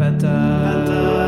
better. better.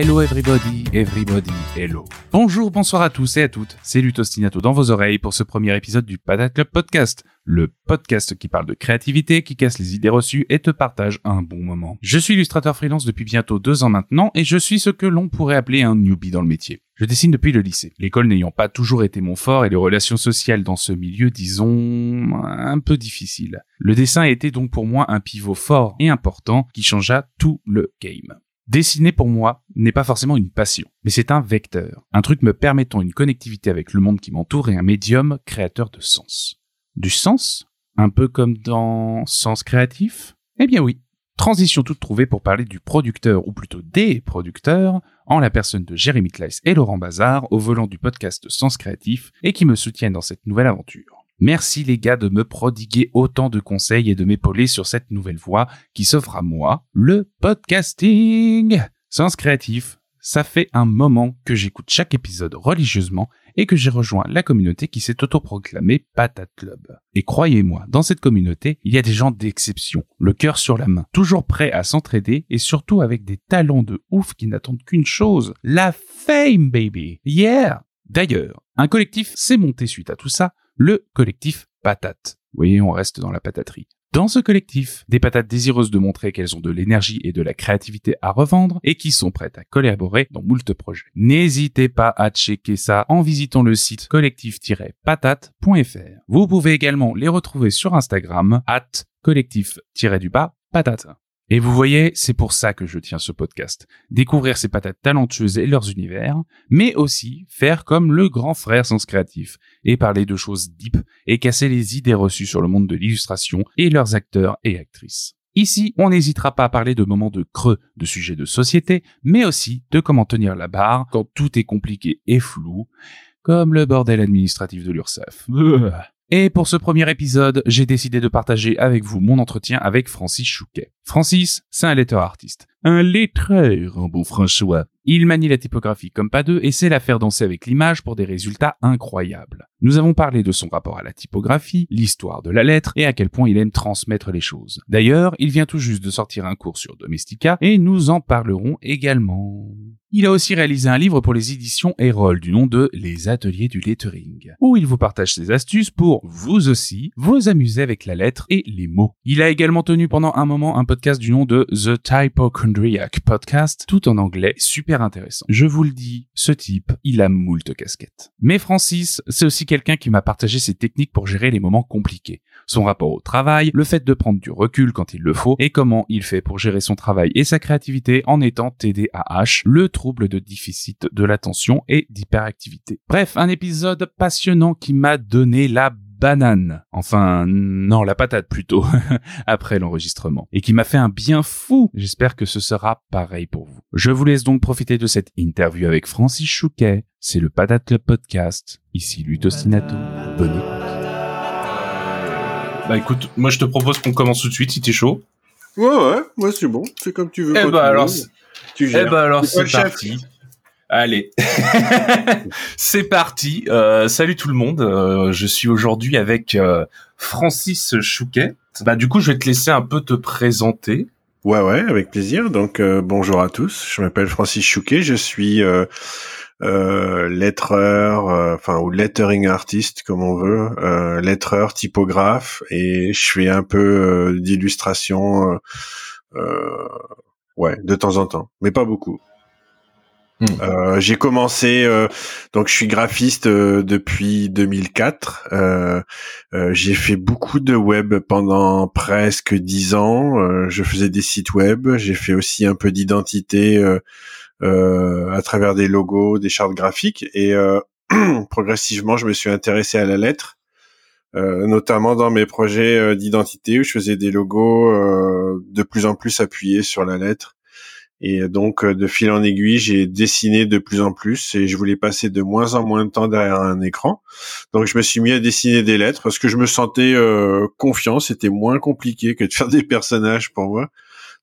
Hello everybody, everybody, hello. Bonjour, bonsoir à tous et à toutes, c'est Lutostinato dans vos oreilles pour ce premier épisode du Patate Club Podcast, le podcast qui parle de créativité, qui casse les idées reçues et te partage un bon moment. Je suis illustrateur freelance depuis bientôt deux ans maintenant et je suis ce que l'on pourrait appeler un newbie dans le métier. Je dessine depuis le lycée, l'école n'ayant pas toujours été mon fort et les relations sociales dans ce milieu, disons, un peu difficiles. Le dessin été donc pour moi un pivot fort et important qui changea tout le game. Dessiner pour moi n'est pas forcément une passion, mais c'est un vecteur, un truc me permettant une connectivité avec le monde qui m'entoure et un médium créateur de sens. Du sens? Un peu comme dans Sens créatif? Eh bien oui. Transition toute trouvée pour parler du producteur, ou plutôt des producteurs, en la personne de Jérémy Kleiss et Laurent Bazar, au volant du podcast Sens créatif, et qui me soutiennent dans cette nouvelle aventure. Merci les gars de me prodiguer autant de conseils et de m'épauler sur cette nouvelle voie qui s'offre à moi, le podcasting. Sens créatif, ça fait un moment que j'écoute chaque épisode religieusement et que j'ai rejoint la communauté qui s'est autoproclamée Patate Club. Et croyez-moi, dans cette communauté, il y a des gens d'exception, le cœur sur la main, toujours prêts à s'entraider et surtout avec des talents de ouf qui n'attendent qu'une chose, la fame baby. Yeah! D'ailleurs, un collectif s'est monté suite à tout ça, le collectif Patate. Vous on reste dans la pataterie. Dans ce collectif, des patates désireuses de montrer qu'elles ont de l'énergie et de la créativité à revendre et qui sont prêtes à collaborer dans moult projets. N'hésitez pas à checker ça en visitant le site collectif-patate.fr. Vous pouvez également les retrouver sur Instagram, at collectif-du-bas patate. Et vous voyez, c'est pour ça que je tiens ce podcast. Découvrir ces patates talentueuses et leurs univers, mais aussi faire comme le grand frère Sens Créatif et parler de choses deep et casser les idées reçues sur le monde de l'illustration et leurs acteurs et actrices. Ici, on n'hésitera pas à parler de moments de creux, de sujets de société, mais aussi de comment tenir la barre quand tout est compliqué et flou, comme le bordel administratif de l'URSSAF. Et pour ce premier épisode, j'ai décidé de partager avec vous mon entretien avec Francis Chouquet. Francis, c'est un letteur artiste. Un lettreur, en bon François. Il manie la typographie comme pas deux et sait la faire danser avec l'image pour des résultats incroyables. Nous avons parlé de son rapport à la typographie, l'histoire de la lettre et à quel point il aime transmettre les choses. D'ailleurs, il vient tout juste de sortir un cours sur Domestica et nous en parlerons également. Il a aussi réalisé un livre pour les éditions Erol du nom de Les Ateliers du Lettering, où il vous partage ses astuces pour, vous aussi, vous amuser avec la lettre et les mots. Il a également tenu pendant un moment un podcast du nom de The Typochondriac Podcast, tout en anglais, super intéressant. Je vous le dis, ce type, il a moult casquettes. Mais Francis, c'est aussi quelqu'un qui m'a partagé ses techniques pour gérer les moments compliqués. Son rapport au travail, le fait de prendre du recul quand il le faut, et comment il fait pour gérer son travail et sa créativité en étant TDAH, le trouble de déficit de l'attention et d'hyperactivité. Bref, un épisode passionnant qui m'a donné la banane. Enfin, non, la patate plutôt, après l'enregistrement. Et qui m'a fait un bien fou. J'espère que ce sera pareil pour vous. Je vous laisse donc profiter de cette interview avec Francis Chouquet. C'est le Patate Club Podcast. Ici Lutostinato. Bonne écoute. Bah écoute, moi je te propose qu'on commence tout de suite si t'es chaud. Ouais, ouais, ouais, c'est bon. C'est comme tu veux. Eh bah alors, tu eh bah alors C'est chef. Allez, c'est parti. Euh, salut tout le monde. Euh, je suis aujourd'hui avec euh, Francis Chouquet. Bah du coup, je vais te laisser un peu te présenter. Ouais, ouais, avec plaisir. Donc, euh, bonjour à tous. Je m'appelle Francis Chouquet. Je suis lettreur, enfin, ou lettering artiste, comme on veut, lettreur, typographe, et je fais un peu d'illustration, ouais, de temps en temps, mais pas beaucoup. Hmm. Euh, j'ai commencé, euh, donc je suis graphiste euh, depuis 2004. Euh, euh, j'ai fait beaucoup de web pendant presque dix ans. Euh, je faisais des sites web. J'ai fait aussi un peu d'identité à travers des logos, des chartes graphiques. Et progressivement, je me suis intéressé à la lettre, euh, notamment dans mes projets d'identité où je faisais des logos euh, de plus en plus appuyés sur la lettre. Et donc, de fil en aiguille, j'ai dessiné de plus en plus et je voulais passer de moins en moins de temps derrière un écran. Donc, je me suis mis à dessiner des lettres parce que je me sentais confiant. C'était moins compliqué que de faire des personnages pour moi.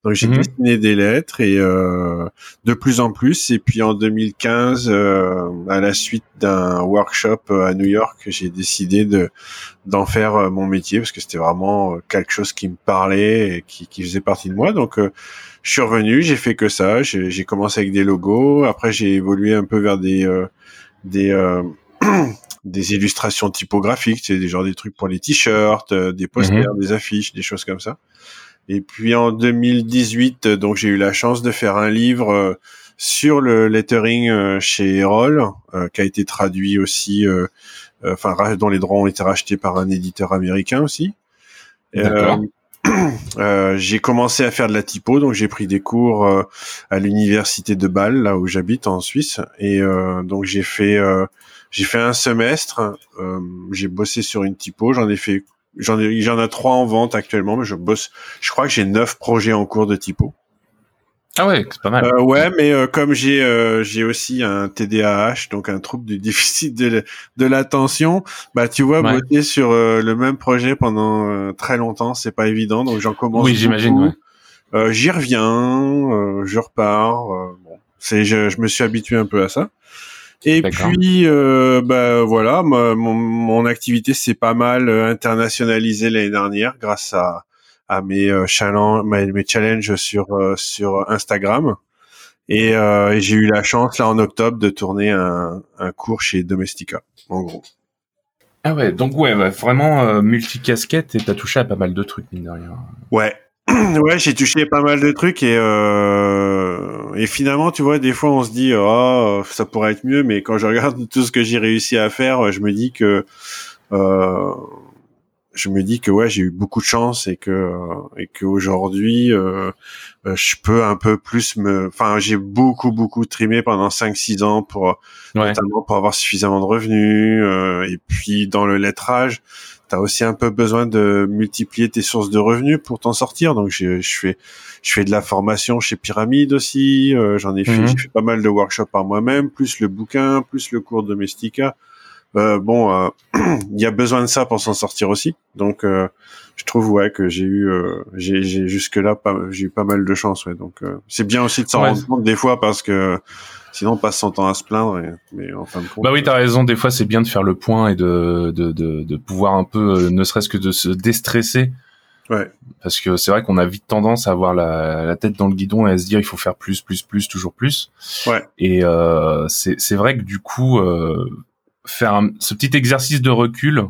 Donc j'ai mhm. dessiné des lettres et euh, de plus en plus. Et puis en 2015, euh, à la suite d'un workshop à New York, j'ai décidé de d'en faire euh, mon métier parce que c'était vraiment quelque chose qui me parlait et qui, qui faisait partie de moi. Donc je suis revenu, j'ai fait que ça. J'ai commencé avec des logos. Après j'ai évolué un peu vers des des des illustrations typographiques, c'est des genre des trucs pour les t-shirts, des posters, mhm. des affiches, des choses comme ça. Et puis en 2018, donc j'ai eu la chance de faire un livre euh, sur le lettering euh, chez Erol, euh, qui a été traduit aussi, enfin dont les droits ont été rachetés par un éditeur américain aussi. Euh, j'ai commencé à faire de la typo, donc j'ai pris des cours à l'université de Bâle, là où j'habite en Suisse, et donc j'ai fait j'ai fait un semestre, j'ai bossé sur une typo, j'en ai fait J'en ai, j'en ai trois en vente actuellement, mais je bosse. Je crois que j'ai neuf projets en cours de typo. Ah ouais, c'est pas mal. Euh, ouais, mais euh, comme j'ai euh, j'ai aussi un TDAH, donc un trouble du déficit de, de l'attention, bah tu vois, bosser sur le même projet pendant très longtemps, c'est pas évident. Donc j'en commence. Oui, j'imagine. Ouais. J'y reviens, je repars. bon, c'est je, je me suis habitué un peu à ça. Et puis, euh, bah voilà, mon, mon activité s'est pas mal euh, internationalisée l'année dernière grâce à, à mes, euh, challenges, mes, challenges sur euh, sur Instagram. Et, euh, j'ai eu la chance là en octobre de tourner un, un cours chez Domestica, en gros. Ah ouais, donc ouais, vraiment multicasquette et t'as touché à pas mal de trucs mine de rien. Ouais, ouais, j'ai touché pas mal de trucs et euh, et finalement, tu vois, des fois on se dit oh ça pourrait être mieux, mais quand je regarde tout ce que j'ai réussi à faire, je me dis que euh, je me dis que ouais, j'ai eu beaucoup de chance et que et qu'aujourd'hui euh, euh, je peux un peu plus me enfin, j'ai beaucoup beaucoup trimé pendant 5 6 ans pour notamment pour avoir suffisamment de revenus euh, et puis dans le lettrage tu as aussi un peu besoin de multiplier tes sources de revenus pour t'en sortir. Donc je, je, fais je fais de la formation chez Pyramide aussi. Euh, j'en ai fait, mhm. fait pas mal de workshops par moi-même, plus le bouquin, plus le cours Domestica. Euh, bon, euh, il y a besoin de ça pour s'en sortir aussi. Donc je trouve ouais que j'ai eu j'ai jusque là j'ai eu pas mal de chance ouais. Donc c'est bien aussi de s'en rendre compte des fois parce que Sinon, on passe son temps à se plaindre. mais en fin de compte. Bah oui, t'as raison. Des fois, c'est bien de faire le point et de de, de, de pouvoir un peu, euh, ne serait-ce que de se déstresser. Ouais. Parce que c'est vrai qu'on a vite tendance à avoir la, la, tête dans le guidon et à se dire il faut faire plus, plus, plus, toujours plus. Ouais. Et euh, c'est c'est vrai que du coup, euh, faire ce petit exercice de recul,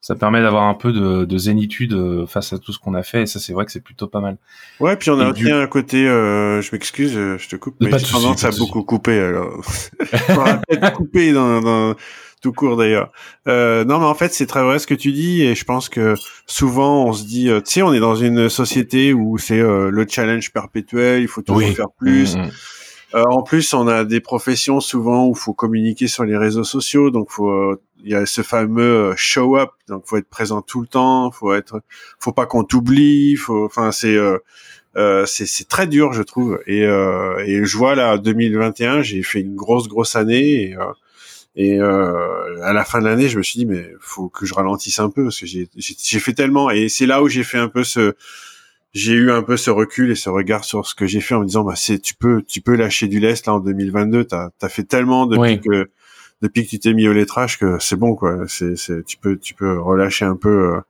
ça permet d'avoir un peu de, de, zénitude euh, face à tout ce qu'on a fait et ça c'est vrai que c'est plutôt pas mal. Ouais, puis on a aussi un côté, euh, je m'excuse, euh, je te coupe, mais j'ai tendance à beaucoup couper alors. peut-être couper dans, dans, tout court d'ailleurs. Euh, non, mais en fait c'est très vrai ce que tu dis et je pense que souvent on se dit, tu sais, on est dans une société où c'est le challenge perpétuel, il faut toujours faire plus. Mmh, mmh. Euh, en plus, on a des professions souvent où faut communiquer sur les réseaux sociaux, donc faut il y a ce fameux euh, show up, donc faut être présent tout le temps, faut être, faut pas qu'on t'oublie, faut, enfin c'est euh, euh, c'est très dur je trouve. Et euh, et je vois là 2021 j'ai fait une grosse grosse année. Et, euh, euh, à la fin de l'année je me suis dit mais faut que je ralentisse un peu parce que j'ai fait tellement. Et c'est là où j'ai fait un peu ce j'ai eu un peu ce recul et ce regard sur ce que j'ai fait en me disant bah c'est tu peux tu peux lâcher du lest là en 2022 t'as as fait tellement depuis que depuis que tu t'es mis au lettrage que c'est bon quoi. C'est, c'est, tu peux, tu peux relâcher un peu euh,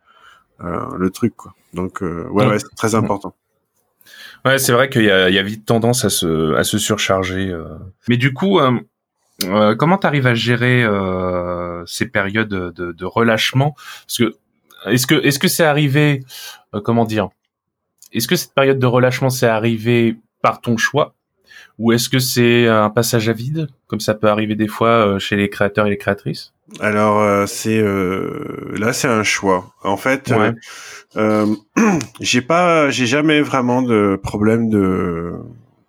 euh le truc quoi. Donc euh, ouais, ouais c'est très important. Ouais, c'est vrai qu'il y a, il y a vite tendance à se, à se surcharger. Euh. Mais du coup, euh, comment t'arrives à gérer ces périodes de, de, relâchement? Parce que est-ce que, est-ce que c'est arrivé, comment dire Est-ce que cette période de relâchement c'est arrivé par ton choix ou est-ce que c'est un passage à vide, comme ça peut arriver des fois euh, chez les créateurs et les créatrices? Alors euh, c'est euh, là c'est un choix. En fait, j'ai pas, j'ai jamais vraiment de problème de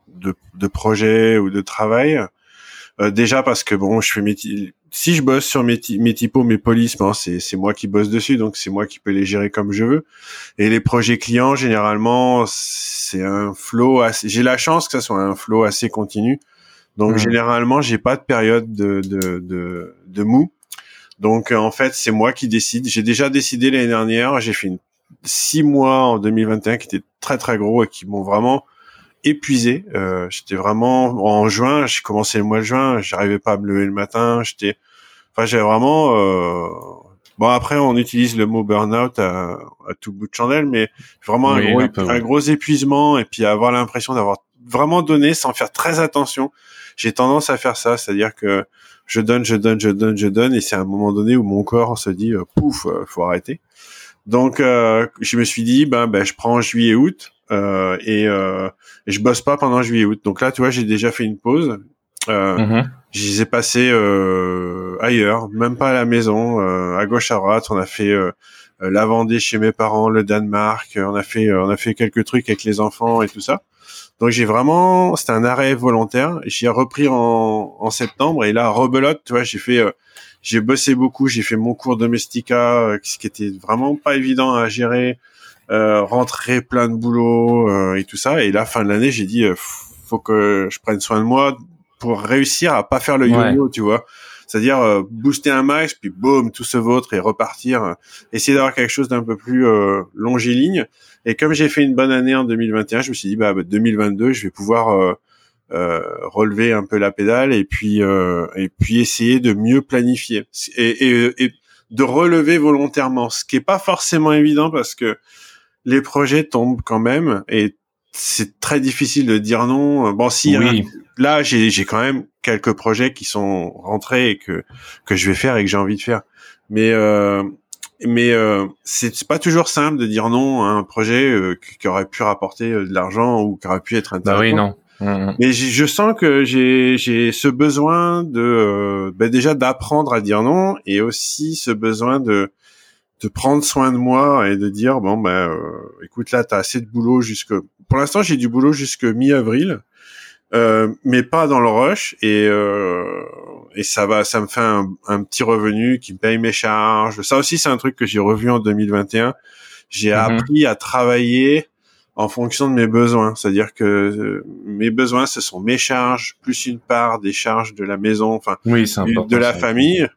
de, de projet ou de travail. déjà parce que bon, je fais si je bosse sur mes, mes typos, mes polices, bon, c'est c'est moi qui bosse dessus, donc c'est moi qui peux les gérer comme je veux. Et les projets clients, généralement, c'est un flow. J'ai la chance que ça soit un flow assez continu. Donc mmh. généralement, j'ai pas de période de de de, de mou. Donc en fait, c'est moi qui décide. J'ai déjà décidé l'année dernière. J'ai fait une six mois en 2021 qui étaient très très gros et qui m'ont vraiment épuisé. Euh, j'étais vraiment en juin. J'ai commencé le mois de juin. J'arrivais pas à me lever le matin. J'étais, enfin, j'avais vraiment. Euh... Bon après, on utilise le mot burn-out à, à, tout bout de chandelle, mais vraiment un, gros, un, gros, épuisement et puis avoir l'impression d'avoir vraiment donné sans faire très attention. J'ai tendance à faire ça, c'est-à-dire que je donne, je donne, je donne, je donne, et c'est à un moment donné où mon corps se dit euh, pouf, euh, faut arrêter. Donc euh, je me suis dit ben ben je prends juillet août euh, et, euh, et, je bosse pas pendant juillet août. Donc là tu vois j'ai déjà fait une pause. Euh, mm Je les ai passés euh, ailleurs, même pas à la maison, euh, à gauche à droite. On a fait la Vendée chez mes parents, le Danemark. On a fait on a fait quelques trucs avec les enfants et tout ça. Donc j'ai vraiment c'était un arrêt volontaire. J'ai repris en, en septembre et là rebelote tu vois j'ai fait j'ai bossé beaucoup, j'ai fait mon cours domestica, euh, ce qui était vraiment pas évident à gérer, euh, rentrer plein de boulot euh, et tout ça. Et là, fin de l'année, j'ai dit, euh, faut que je prenne soin de moi pour réussir à pas faire le yo-yo, tu vois. C'est-à-dire euh, booster un max, puis boum, tout se vôtre et repartir. essayer d'avoir quelque chose d'un peu plus longiligne. Et comme j'ai fait une bonne année en 2021, je me suis dit, bah, 2022, bah, je vais pouvoir euh, relever un peu la pédale et puis euh, et puis essayer de mieux planifier et, et, de relever volontairement, ce qui est pas forcément évident parce que les projets tombent quand même et c'est très difficile de dire non. Bon, si hein, là j'ai j'ai quand même quelques projets qui sont rentrés et que que je vais faire et que j'ai envie de faire, mais euh, mais euh, c'est pas toujours simple de dire non à un projet euh, qui aurait pu rapporter de l'argent ou qui aurait pu être intéressant. Bah oui, non. Mmh. Mais je sens que j'ai j'ai ce besoin de euh, ben déjà d'apprendre à dire non et aussi ce besoin de de prendre soin de moi et de dire bon ben euh, écoute là t'as assez de boulot jusque pour l'instant j'ai du boulot jusque mi-avril euh, mais pas dans le rush et euh, et ça va ça me fait un, un, petit revenu qui me paye mes charges ça aussi c'est un truc que j'ai revu en 2021 j'ai mmh. appris à travailler en fonction de mes besoins. C'est-à-dire que euh, mes besoins, ce sont mes charges plus une part des charges de la maison, enfin oui, de la famille.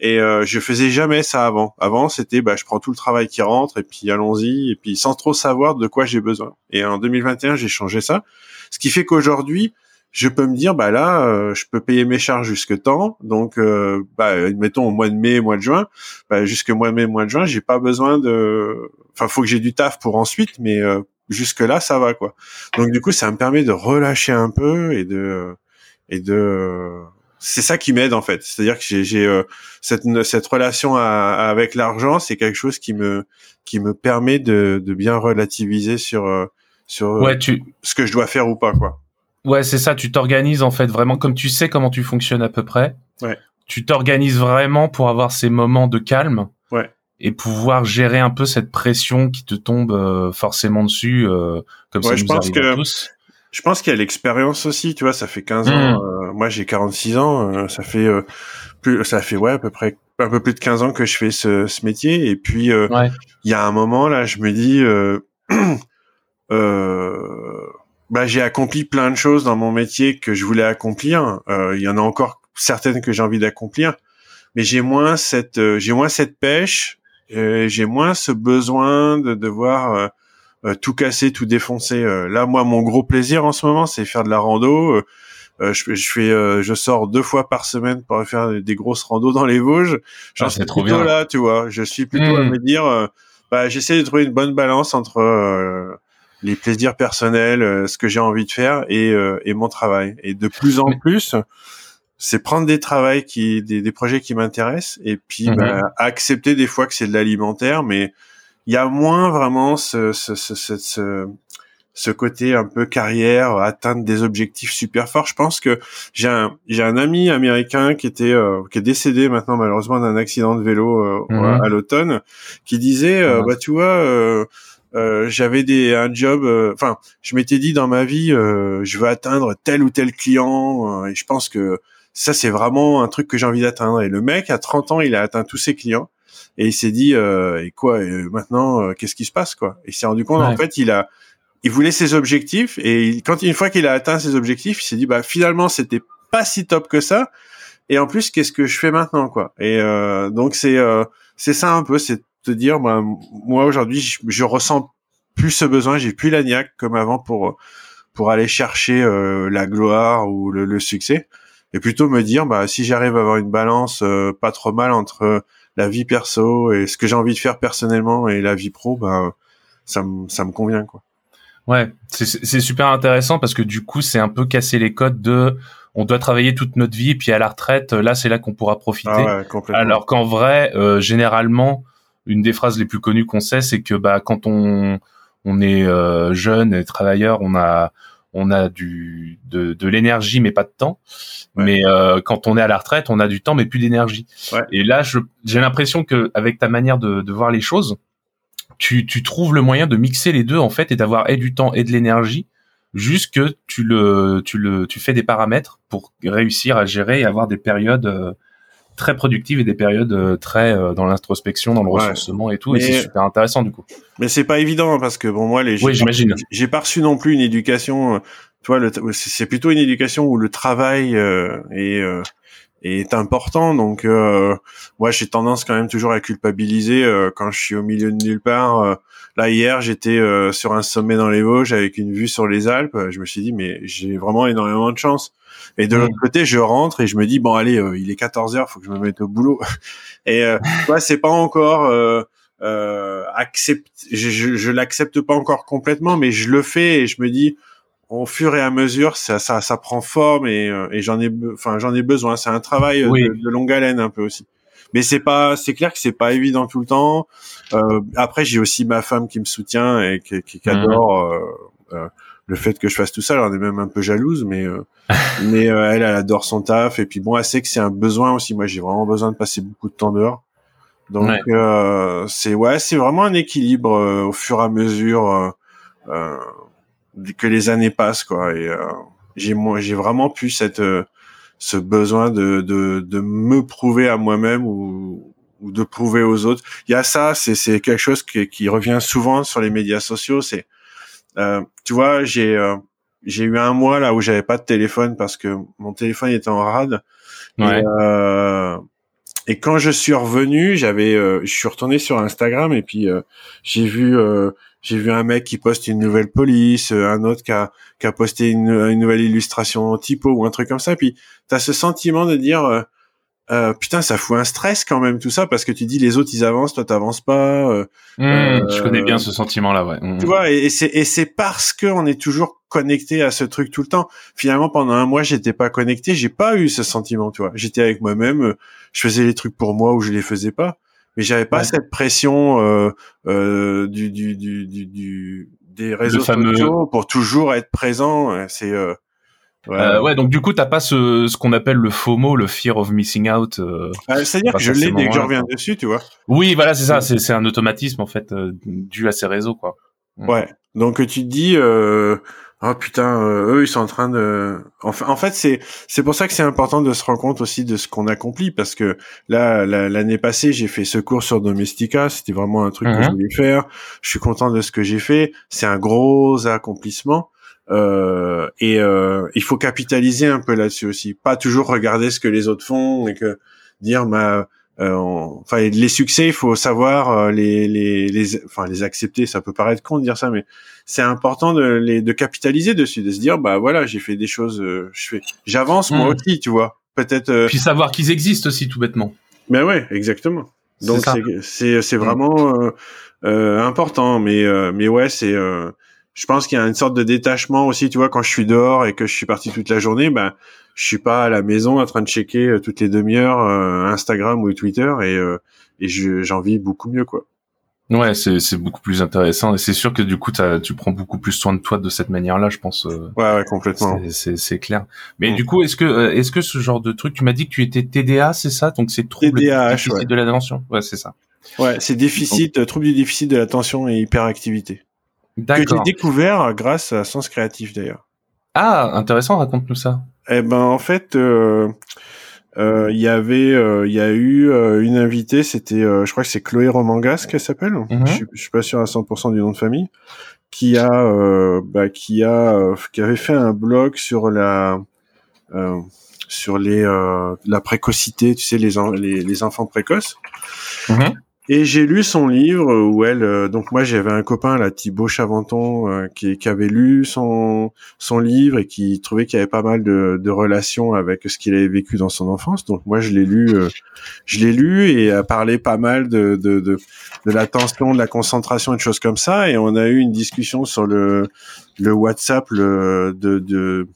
Et euh, je faisais jamais ça avant. Avant, c'était bah je prends tout le travail qui rentre et puis allons-y. Et puis sans trop savoir de quoi j'ai besoin. Et en 2021, j'ai changé ça, ce qui fait qu'aujourd'hui, je peux me dire bah là euh, je peux payer mes charges jusque temps. Donc euh, bah mettons au mois de mai mois de juin. Bah, jusque mois de mai mois de juin j'ai pas besoin de enfin faut que j'ai du taf pour ensuite mais euh, jusque là ça va quoi. Donc du coup ça me permet de relâcher un peu et de et de c'est ça qui m'aide en fait. C'est-à-dire que j'ai euh, cette cette relation avec l'argent c'est quelque chose qui me qui me permet de de bien relativiser sur euh, sur ouais, tu... ce que je dois faire ou pas quoi. Ouais c'est ça tu t'organises en fait vraiment comme tu sais comment tu fonctionnes à peu près. Ouais. Tu t'organises vraiment pour avoir ces moments de calme. Ouais. Et pouvoir gérer un peu cette pression qui te tombe euh, forcément dessus euh, comme ça nous je pense que tous. je pense qu'il y a l'expérience aussi tu vois ça fait 15 ans mmh. Euh, moi j'ai 46 ans ça fait plus ça fait ouais à peu près un peu plus de 15 ans que je fais ce, ce métier et puis il ouais. y a un moment là je me dis bah j'ai accompli plein de choses dans mon métier que je voulais accomplir il y en a encore certaines que j'ai envie d'accomplir mais j'ai moins cette j'ai moins cette pêche euh, j'ai moins ce besoin de devoir euh, euh, tout casser, tout défoncer. là, moi, mon gros plaisir en ce moment, c'est faire de la rando. Je, je, fais, je sors deux fois par semaine pour faire des grosses randos dans les Vosges. J'en ah, suis plutôt bien. là, tu vois. Je suis plutôt à hmm. me dire, bah, j'essaie de trouver une bonne balance entre les plaisirs personnels, ce que j'ai envie de faire et, et mon travail. Et de plus en plus, c'est prendre des travails qui des, des projets qui m'intéressent et puis mhm. bah, accepter des fois que c'est de l'alimentaire mais il y a moins vraiment ce ce, ce, ce, ce côté un peu carrière atteindre des objectifs super forts je pense que j'ai un j'ai un ami américain qui était euh, qui est décédé maintenant malheureusement d'un accident de vélo euh, mhm. à l'automne qui disait euh, bah tu vois euh, j'avais des un job enfin je m'étais dit dans ma vie je veux atteindre tel ou tel client et je pense que ça c'est vraiment un truc que j'ai envie d'atteindre. Et le mec à 30 ans, il a atteint tous ses clients et il s'est dit euh, et quoi maintenant euh, qu'est-ce qui se passe quoi? Et il s'est rendu compte en fait il a il voulait ses objectifs et quand une fois qu'il a atteint ses objectifs, il s'est dit bah finalement c'était pas si top que ça. Et en plus, qu'est-ce que je fais maintenant, quoi? Et euh, donc c'est euh, c'est ça un peu, c'est te dire, bah, moi aujourd'hui, je, je, ressens plus ce besoin, j'ai plus la niaque comme avant pour pour aller chercher euh, la gloire ou le, le, succès, et plutôt me dire, bah si j'arrive à avoir une balance euh, pas trop mal entre la vie perso et ce que j'ai envie de faire personnellement et la vie pro, bah ça me ça me convient, quoi. Ouais, c'est super intéressant parce que du coup, c'est un peu casser les codes de on doit travailler toute notre vie, puis à la retraite, là, c'est là qu'on pourra profiter. Ah Alors qu'en vrai, euh, généralement, une des phrases les plus connues qu'on sait, c'est que bah quand on on est euh, jeune et travailleur, on a on a du de, de l'énergie mais pas de temps. Mais euh, quand on est à la retraite, on a du temps mais plus d'énergie. Et là, j'ai l'impression que avec ta manière de, de voir les choses, tu, tu trouves le moyen de mixer les deux en fait et d'avoir et du temps et de l'énergie juste que tu le, tu le, tu fais des paramètres pour réussir à gérer et avoir des périodes euh, très productives et des périodes euh, très euh, dans l'introspection, dans le ressourcement et tout. Et c'est super intéressant du coup. Mais c'est pas évident hein, parce que bon moi les, oui, j'imagine. J'ai pas reçu non plus une éducation. Tu vois, c'est plutôt une éducation où le travail est est important. Donc, euh, moi, j'ai tendance quand même toujours à culpabiliser quand je suis au milieu de nulle part. Là hier, j'étais euh, sur un sommet dans les Vosges avec une vue sur les Alpes. Je me suis dit mais j'ai vraiment énormément de chance. Et de l'autre côté, je rentre et je me dis bon allez, euh, il est 14 heures, faut que je me mette au boulot. et euh, c'est pas encore euh, euh accept... je, je, je l'accepte pas encore complètement, mais je le fais et je me dis au fur et à mesure, ça, ça, ça prend forme et, et j'en ai, enfin, j'en ai besoin. C'est un travail de, de, longue haleine un peu aussi. Mais c'est pas c'est clair que c'est pas évident tout le temps. Euh, après j'ai aussi ma femme qui me soutient et qui, qui, qui adore euh, euh, le fait que je fasse tout ça elle en est même un peu jalouse mais euh, mais euh, elle elle adore son taf. Et puis bon elle sait que c'est un besoin aussi. Moi j'ai vraiment besoin de passer beaucoup de temps dehors. Donc c'est ouais c'est vraiment un équilibre au fur et à mesure que les années passent quoi et j'ai j'ai vraiment pu cette ce besoin de, de, de me prouver à moi-même ou, ou de prouver aux autres. Il y a ça, c'est, c'est quelque chose qui, qui revient souvent sur les médias sociaux. C'est, euh, tu vois, j'ai euh, j'ai eu un mois là où j'avais pas de téléphone parce que mon téléphone était en rade. Ouais. Et, euh, et quand je suis revenu, j'avais, euh, je suis retourné sur Instagram et puis euh, j'ai vu j'ai vu un mec qui poste une nouvelle police, euh, un autre qui a, qui a posté une, une nouvelle illustration typo ou un truc comme ça. Puis t'as ce sentiment de dire euh, euh, putain ça fout un stress quand même tout ça parce que tu dis les autres ils avancent, toi t'avances pas. Euh, mmh, je connais bien ce sentiment là, ouais. Mmh. Tu vois et, c'est et c'est parce que on est toujours connecté à ce truc tout le temps. Finalement pendant un mois j'étais pas connecté, j'ai pas eu ce sentiment, tu vois. J'étais avec moi-même, je faisais les trucs pour moi ou je les faisais pas mais j'avais pas cette pression euh, euh, du, du, du, du, des réseaux sociaux pour toujours être présent. C'est euh, ouais. Euh, ouais. donc du coup, t'as pas ce, ce qu'on appelle le FOMO, le fear of missing out. Euh, ah, C'est-à-dire que je l'ai dès que je reviens dessus, tu vois. Oui, voilà, c'est ça. C'est un automatisme en fait dû à ces réseaux, quoi. Ouais. Donc tu te dis, euh, oh putain, euh, eux ils sont en train de. En, fait, c'est c'est pour ça que c'est important de se rendre compte aussi de ce qu'on accomplit parce que là, l'année passée, j'ai fait ce cours sur Domestika. C'était vraiment un truc que je mhm. voulais faire. Je suis content de ce que j'ai fait. C'est un gros accomplissement. Euh, et euh, il faut capitaliser un peu là-dessus aussi, pas toujours regarder ce que les autres font et que dire ma euh, enfin les succès, il faut savoir euh, les, les, les, enfin les accepter. Ça peut paraître con de dire ça, mais c'est important de les de capitaliser dessus, de se dire bah voilà j'ai fait des choses, euh, je fais, j'avance moi hmm. aussi, tu vois. Peut-être. Puis savoir qu'ils existent aussi tout bêtement. Mais ouais, exactement. Donc c'est c'est hmm. vraiment important, mais mais ouais c'est je pense qu'il y a une sorte de détachement aussi, tu vois, quand je suis dehors et que je suis parti toute la journée, ben je suis pas à la maison en train de checker euh, toutes les demi-heures euh, Instagram ou Twitter et euh, et j'en vis beaucoup mieux quoi. Ouais, c'est c'est beaucoup plus intéressant et c'est sûr que du coup tu prends beaucoup plus soin de toi de cette manière-là, je pense. ouais, ouais, complètement. C'est c'est clair. Mais mm. du coup, est-ce que est-ce que ce genre de truc, tu m'as dit que tu étais TDA, c'est ça? Donc c'est trouble déficit ouais. de l'attention. Ouais, c'est ça. Ouais, c'est déficit, trouble du déficit de l'attention et hyperactivité. Que j'ai découvert grâce à Sens Créatif d'ailleurs. Ah, intéressant, raconte-nous ça. Eh ben en fait, euh, euh, il y avait, il y a eu une invitée, c'était, je crois que c'est Chloé Romangas qu'elle s'appelle. Mhm. je, suis, je suis pas sûr à 100% du nom de famille, qui a, bah, qui a, qui avait fait un blog sur la, sur les, la précocité, tu sais, les, les, les enfants précoces. Mhm. Et j'ai lu son livre où elle, euh, donc moi j'avais un copain là, Thibaut Chaventon, euh, qui, qui, avait lu son son livre et qui trouvait qu'il y avait pas mal de, de relations avec ce qu'il avait vécu dans son enfance. Donc moi je l'ai lu, euh, je l'ai lu et a parlé pas mal de de, de de l'attention, de la concentration et de choses comme ça. Et on a eu une discussion sur le le WhatsApp le, de, de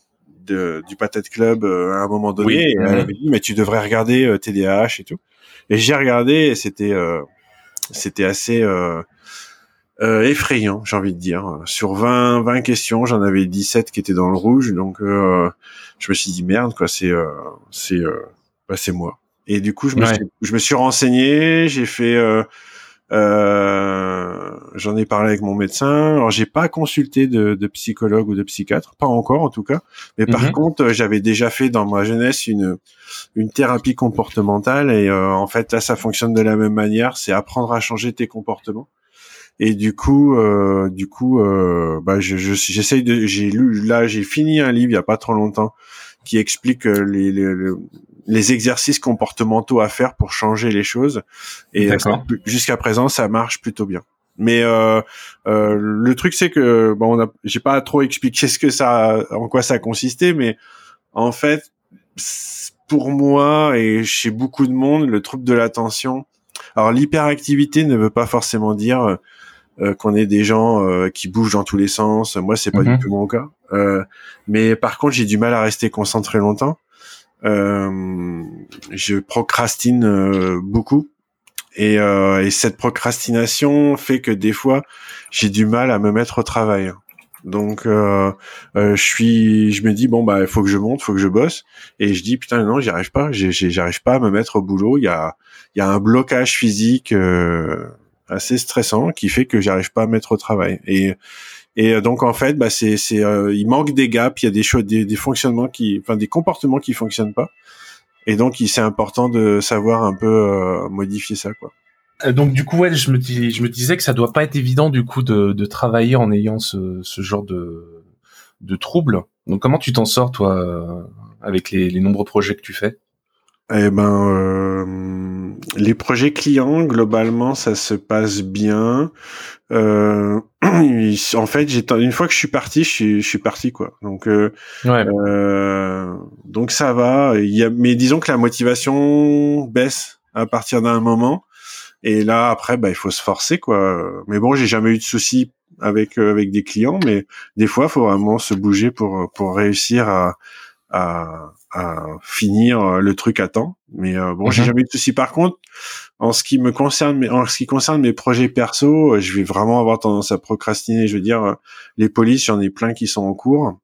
de, du Patate Club à un moment donné. Oui. Et elle avait dit mais tu devrais regarder TDAH et tout. Et j'ai regardé et c'était c'était assez euh, euh, effrayant, j'ai envie de dire. Sur 20, 20 questions, j'en avais 17 qui étaient dans le rouge, donc euh, je me suis dit merde quoi, c'est euh, c'est euh, bah, c'est moi. Et du coup, je me, Ouais. suis, je me suis renseigné, j'ai fait, euh, euh, j'en ai parlé avec mon médecin. Alors, j'ai pas consulté de, de psychologue ou de psychiatre, pas encore en tout cas. Mais par Mhm. contre, euh, j'avais déjà fait dans ma jeunesse une une thérapie comportementale et euh, en fait là, ça fonctionne de la même manière. C'est apprendre à changer tes comportements. Et du coup, euh, du coup, euh, bah, je, de, j'ai lu, là, j'ai fini un livre il y a pas trop longtemps qui explique euh, les, les, les- les exercices comportementaux à faire pour changer les choses. Et jusqu'à présent, ça marche plutôt bien. Mais euh, euh, le truc, c'est que bon, on a, j'ai pas trop expliqué ce que ça, en quoi ça consistait, mais en fait, pour moi et chez beaucoup de monde, le trouble de l'attention. Alors l'hyperactivité ne veut pas forcément dire euh, qu'on est des gens euh, qui bougent dans tous les sens. Moi, c'est pas Mhm. du tout mon cas. Euh, mais par contre, j'ai du mal à rester concentré longtemps. Euh, je procrastine euh, beaucoup. Et, euh, et cette procrastination fait que des fois, j'ai du mal à me mettre au travail. Donc, euh, euh, je suis, je me dis bon bah, il faut que je monte, faut que je bosse. Et je dis putain non, j'y arrive pas. J'arrive pas à me mettre au boulot. Il y a, il y a un blocage physique euh, assez stressant qui fait que j'arrive pas à me mettre au travail. Et et euh, donc en fait, bah c'est c'est euh, il manque des gaps, il y a des choses, des fonctionnements qui, enfin des comportements qui fonctionnent pas. Et donc c'est important de savoir un peu euh, modifier ça quoi. Euh, Donc du coup, ouais, je me dis, je me disais que ça doit pas être évident du coup de, de travailler en ayant ce, ce genre de de troubles. Donc comment tu t'en sors toi euh, avec les, les nombreux projets que tu fais? Eh ben, euh, les projets clients, globalement, ça se passe bien. Euh, en fait, j'ai une fois que je suis parti, je suis, je suis parti quoi. Donc, euh, Ouais. euh, donc ça va. Il y a, mais disons que la motivation baisse à partir d'un moment. Et là, après, bah, il faut se forcer quoi. Mais bon, j'ai jamais eu de soucis avec euh, avec des clients, mais des fois, faut vraiment se bouger pour pour réussir à à, à finir le truc à temps. Mais euh, bon, j'ai Mhm. jamais eu de soucis. Par contre, en ce qui me concerne, en ce qui concerne mes projets perso, euh, je vais vraiment avoir tendance à procrastiner. Je veux dire, euh, les polices, j'en ai plein qui sont en cours.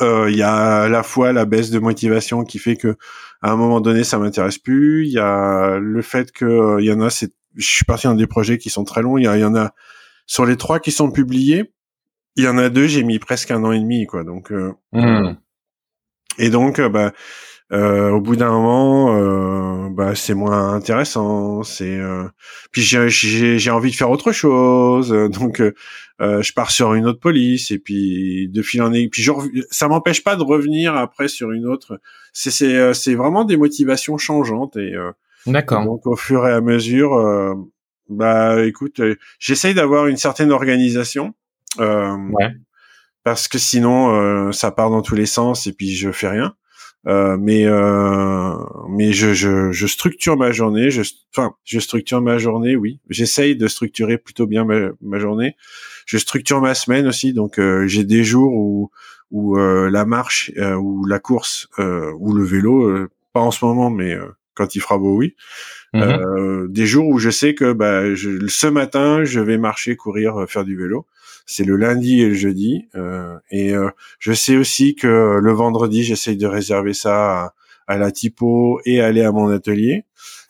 Euh, Il y a à la fois la baisse de motivation qui fait que à un moment donné, ça m'intéresse plus. Il y a le fait que euh, il y en a, c'est, je suis parti dans des projets qui sont très longs. Il y, en a sur les trois qui sont publiés. Il y en a deux, j'ai mis presque un an et demi, quoi. Donc, euh, Hmm. Et donc, euh, bah, euh, au bout d'un moment, euh, bah, c'est moins intéressant. C'est euh, puis j'ai- j'ai j'ai envie de faire autre chose. euh, Donc, euh, je pars sur une autre police et puis de fil en aiguille. Puis je rev- ça m'empêche pas de revenir après sur une autre. C'est c'est c'est vraiment des motivations changeantes et euh, D'accord. donc au fur et à mesure, euh, bah écoute, j'essaye d'avoir une certaine organisation. Euh, Ouais. Parce que sinon euh, ça part dans tous les sens et puis je fais rien. Euh, mais euh, mais je, je, je structure ma journée. Je, enfin, je structure ma journée. Oui, j'essaye de structurer plutôt bien ma, ma journée. Je structure ma semaine aussi. Donc euh, j'ai des jours où où euh, la marche euh, ou la course euh, ou le vélo, euh, pas en ce moment, mais euh, quand il fera beau, oui. Mhm. Euh, des jours où je sais que bah, je, ce matin, je vais marcher, courir, faire du vélo. C'est le lundi et le jeudi. Euh, et euh, je sais aussi que le vendredi, j'essaye de réserver ça à, la typo et aller à mon atelier.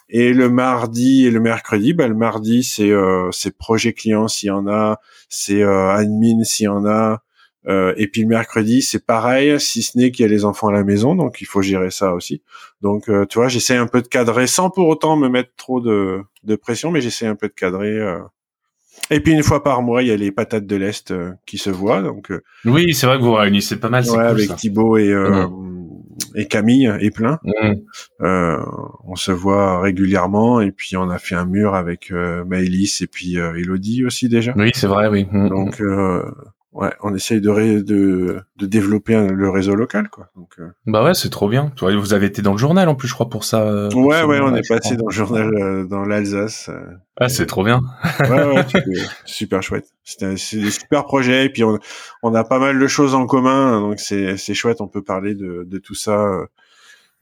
Et le mardi et le mercredi, bah, le mardi, c'est euh, c'est projet client s'il y en a, c'est admin s'il y en a, et puis le mercredi, c'est pareil, si ce n'est qu'il y a les enfants à la maison, donc il faut gérer ça aussi. Donc, tu vois, j'essaie un peu de cadrer sans pour autant me mettre trop de, de pression, mais j'essaie un peu de cadrer. Euh. Et puis une fois par mois, il y a les patates de l'Est qui se voient. Donc, oui, c'est vrai que vous réunissez pas mal. Ouais, avec Thibaut et, et Camille et plein. on se voit régulièrement et puis on a fait un mur avec Maëlys et puis Elodie aussi déjà. Oui, c'est vrai, oui. Donc ouais, on essaye de, de, de développer le réseau local, quoi. Donc, euh. Bah ouais, c'est trop bien. Vous avez été dans le journal en plus, je crois, pour ça. Euh, ouais, ouais, on est passé dans le journal euh, dans l'Alsace. ah, c'est trop bien. ouais, ouais, super chouette. C'était un, super projet, et puis on, on a pas mal de choses en commun, donc c'est c'est chouette. On peut parler de, de tout ça.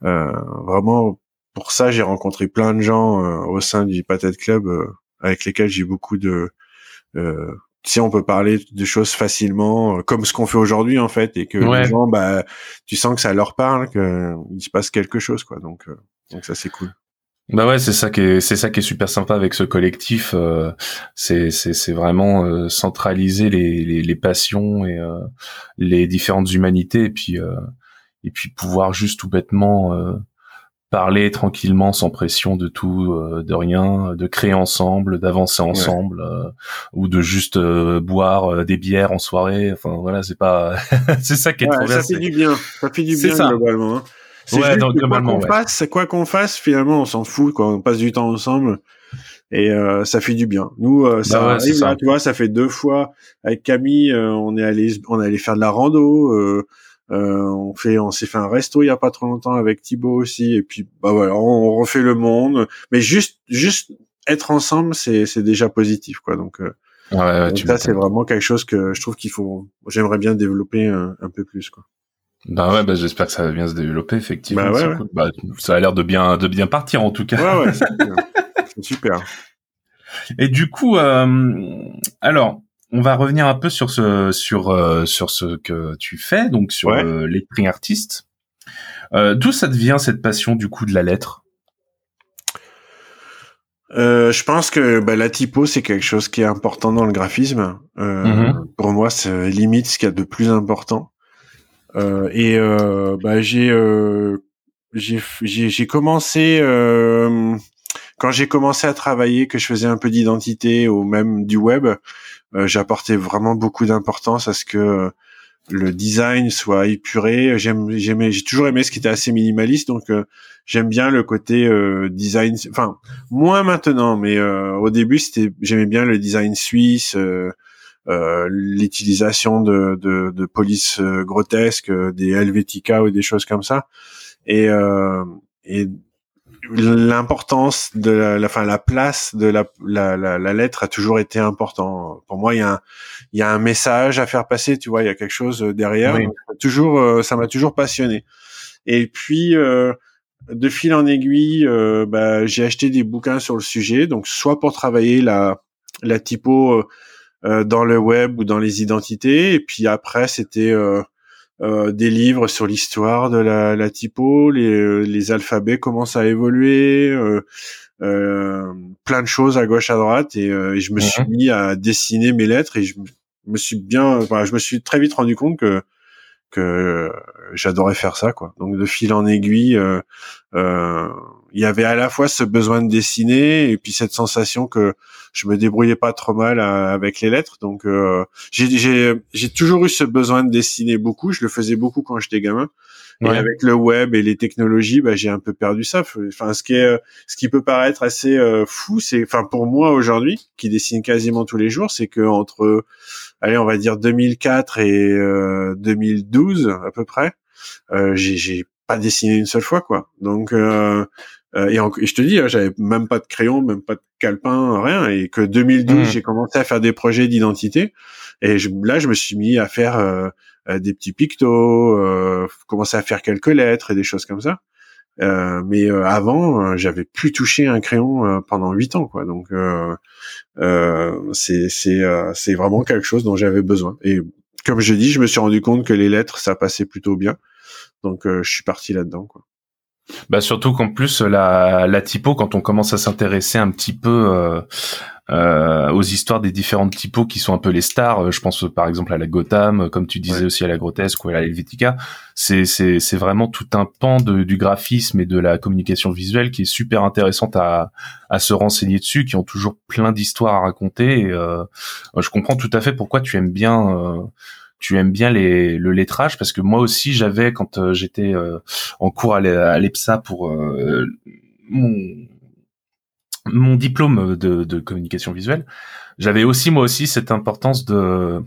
vraiment, pour ça, j'ai rencontré plein de gens au sein du Patate Club avec lesquels j'ai beaucoup de si on peut parler de choses facilement, euh, comme ce qu'on fait aujourd'hui en fait, et que les gens, bah, tu sens que ça leur parle, qu'il se passe quelque chose, quoi. Donc, euh, donc ça c'est cool. Bah ouais, c'est ça qui est c'est ça qui est super sympa avec ce collectif. Euh, c'est c'est c'est vraiment centraliser les, les, les passions et les différentes humanités et puis et puis pouvoir juste tout bêtement parler tranquillement sans pression de tout, euh, de rien, de créer ensemble, d'avancer ensemble, euh, ou de juste euh, boire des bières en soirée. Enfin voilà, c'est pas, c'est ça qui est trop bien. Ça fait du bien, ça fait du bien globalement. Hein. Ouais, donc, quoi qu'on fasse, quoi qu'on fasse, finalement, on s'en fout. Quoi. On passe du temps ensemble et ça fait du bien. Nous, ça bah arrive là, tu vois, ça fait deux fois avec Camille, on est allé, on est allé faire de la rando. Euh, on fait, on s'est fait un resto il y a pas trop longtemps avec Thibaut aussi, et puis bah voilà, on, refait le monde. Mais juste, juste être ensemble, c'est c'est déjà positif quoi. Donc, euh, ouais, ça c'est vraiment quelque chose que je trouve qu'il faut. J'aimerais bien développer un, peu plus quoi. Bah ouais, bah j'espère que ça va bien se développer effectivement. Bah bah, ça a l'air de bien de bien partir en tout cas. Ouais ouais, c'est super. Et du coup, euh, alors on va revenir un peu sur ce sur euh, sur ce que tu fais, donc sur ouais. Euh, l'esprit artiste. Euh, D'où ça devient cette passion du coup de la lettre? Euh, je pense que bah, la typo c'est quelque chose qui est important dans le graphisme. Mm-hmm. Pour moi, c'est limite ce qu'il y a de plus important. et bah, j'ai j'ai commencé quand j'ai commencé à travailler, que je faisais un peu d'identité ou même du web. Euh, j'apportais vraiment beaucoup d'importance à ce que euh, le design soit épuré. J'aimais, j'ai toujours aimé ce qui était assez minimaliste, donc euh, j'aime bien le côté design. Enfin, moins maintenant, mais au début, c'était, j'aimais bien le design suisse, l'utilisation de, de, de polices grotesques, des Helvetica ou des choses comme ça. Et, et l'importance de la, la, la place de la, la, la, lettre a toujours été important. Pour moi, il y a un, il y a un message à faire passer, tu vois, il y a quelque chose derrière. Toujours, euh, ça m'a toujours passionné. Et puis, euh, de fil en aiguille, euh, bah, j'ai acheté des bouquins sur le sujet, donc soit pour travailler la, la typo dans le web ou dans les identités, et puis après, c'était euh, des livres sur l'histoire de la, la typo, les, euh, les, alphabets commencent à évoluer, euh, euh, plein de choses à gauche à droite, et, et je me suis mhm. mis à dessiner mes lettres et je me suis bien, enfin, je me suis très vite rendu compte que que j'adorais faire ça, quoi. Donc de fil en aiguille, euh, il y avait à la fois ce besoin de dessiner et puis cette sensation que je me débrouillais pas trop mal euh, avec les lettres. Donc euh, j'ai toujours eu ce besoin de dessiner beaucoup. Je le faisais beaucoup quand j'étais gamin. Et avec le web et les technologies, bah, j'ai un peu perdu ça. Enfin, ce qui est, ce qui peut paraître assez euh, fou, c'est, enfin, pour moi aujourd'hui, qui dessine quasiment tous les jours, c'est que entre, allez, on va dire 2004 et 2012 à peu près, j'ai pas dessiné une seule fois, quoi. Donc, euh, et, je te dis, hein, j'avais même pas de crayon, même pas de calepin, rien. Et que 2012, mmh. j'ai commencé à faire des projets d'identité. Et je, là, je me suis mis à faire euh, euh, des petits pictos, euh, commencer à faire quelques lettres et des choses comme ça. Euh, mais avant, j'avais plus touché un crayon pendant huit ans, quoi. Donc, c'est c'est c'est vraiment quelque chose dont j'avais besoin. Et comme je dis, je me suis rendu compte que les lettres, ça passait plutôt bien. Donc, je suis parti là-dedans, quoi. Bah surtout qu'en plus la, la typo, quand on commence à s'intéresser un petit peu euh, euh, aux histoires des différentes typos qui sont un peu les stars, euh, je pense par exemple à la Gotham, comme tu disais aussi à la Grotesque ou à la Helvetica, c'est c'est c'est vraiment tout un pan de, du graphisme et de la communication visuelle qui est super intéressante à à se renseigner dessus, qui ont toujours plein d'histoires à raconter. Et, euh, je comprends tout à fait pourquoi tu aimes bien euh, tu aimes bien les, le lettrage parce que moi aussi j'avais quand euh, j'étais euh, en cours à l'EPSA pour euh, mon mon diplôme de, de communication visuelle, j'avais aussi moi aussi cette importance de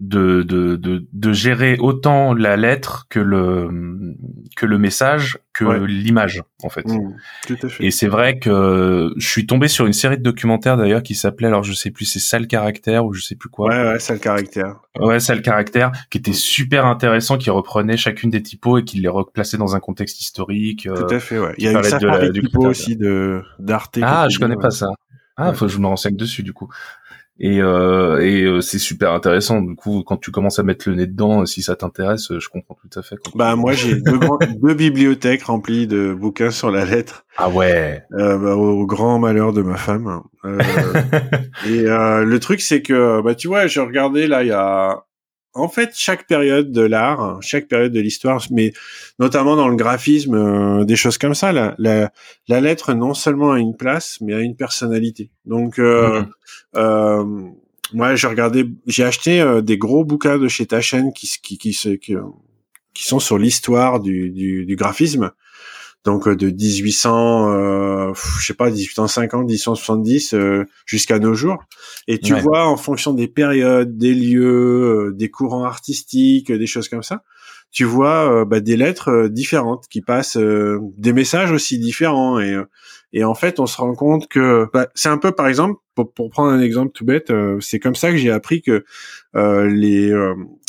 de, de, de, de, gérer autant la lettre que le que le message que l'image en fait. Mmh, tout à fait. Et c'est vrai que je suis tombé sur une série de documentaires d'ailleurs qui s'appelait alors je sais plus c'est sale caractère ou je sais plus quoi. Ouais ouais sale caractère. Ouais sale caractère qui était super intéressant qui reprenait chacune des typos et qui les replaçait dans un contexte historique. Euh, tout à fait ouais. Il y a une de typos aussi de d'Arte. Ah je connais pas ça. Ah, faut que je me renseigne dessus du coup et, euh, et euh, c'est super intéressant. Du coup, quand tu commences à mettre le nez dedans, si ça t'intéresse, je comprends tout à fait. Bah moi j'ai deux, deux, bibliothèques remplies de bouquins sur la lettre. Ah ouais. Euh, bah, au, grand malheur de ma femme. Euh, et euh, le truc c'est que bah tu vois, j'ai regardé là il y a en fait, chaque période de l'art, chaque période de l'histoire, mais notamment dans le graphisme, euh, des choses comme ça, la, la, la, lettre non seulement a une place, mais a une personnalité. Donc, euh, mmh. euh, moi, j'ai regardé, j'ai acheté euh, des gros bouquins de chez Taschen qui, qui, qui, qui, qui sont sur l'histoire du, du, du, graphisme donc euh, de 1800, euh, je sais pas, 1850, 1870 euh, jusqu'à nos jours. Et tu vois, en fonction des périodes, des lieux, euh, des courants artistiques, des choses comme ça, tu vois bah, des lettres différentes qui passent, des messages aussi différents. Et, et en fait, on se rend compte que bah, c'est un peu, par exemple, pour, pour, prendre un exemple tout bête, c'est comme ça que j'ai appris que les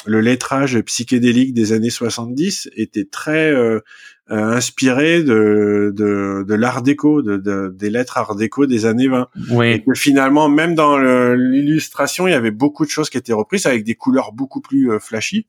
le lettrage psychédélique des années 70 était très euh, inspiré de, de, de l'art déco, de, de, des lettres art déco des années 20. Oui. Et que finalement, même dans l'illustration, il y avait beaucoup de choses qui étaient reprises avec des couleurs beaucoup plus euh, flashy.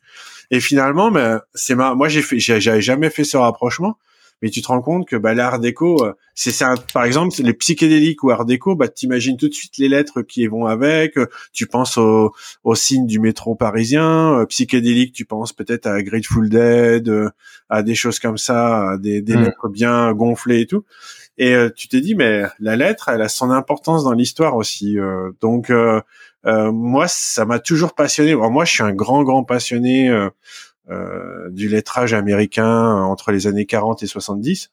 Et finalement, ben, c'est moi j'ai fait, j'avais jamais fait ce rapprochement mais tu te rends compte que bah, l'art déco, euh, c'est ça. Par exemple, les psychédéliques ou art déco, bah t'imagines tout de suite les lettres qui vont avec. Euh, tu penses au, au signe du métro parisien. Euh, psychédélique, tu penses peut-être à Grateful Dead, à des choses comme ça, à des, des mm. lettres bien gonflées et tout. Et tu t'es dit, mais la lettre, elle a son importance dans l'histoire aussi. donc moi, ça m'a toujours passionné. moi, je suis un grand, grand passionné euh, du lettrage américain entre les années 40 et 70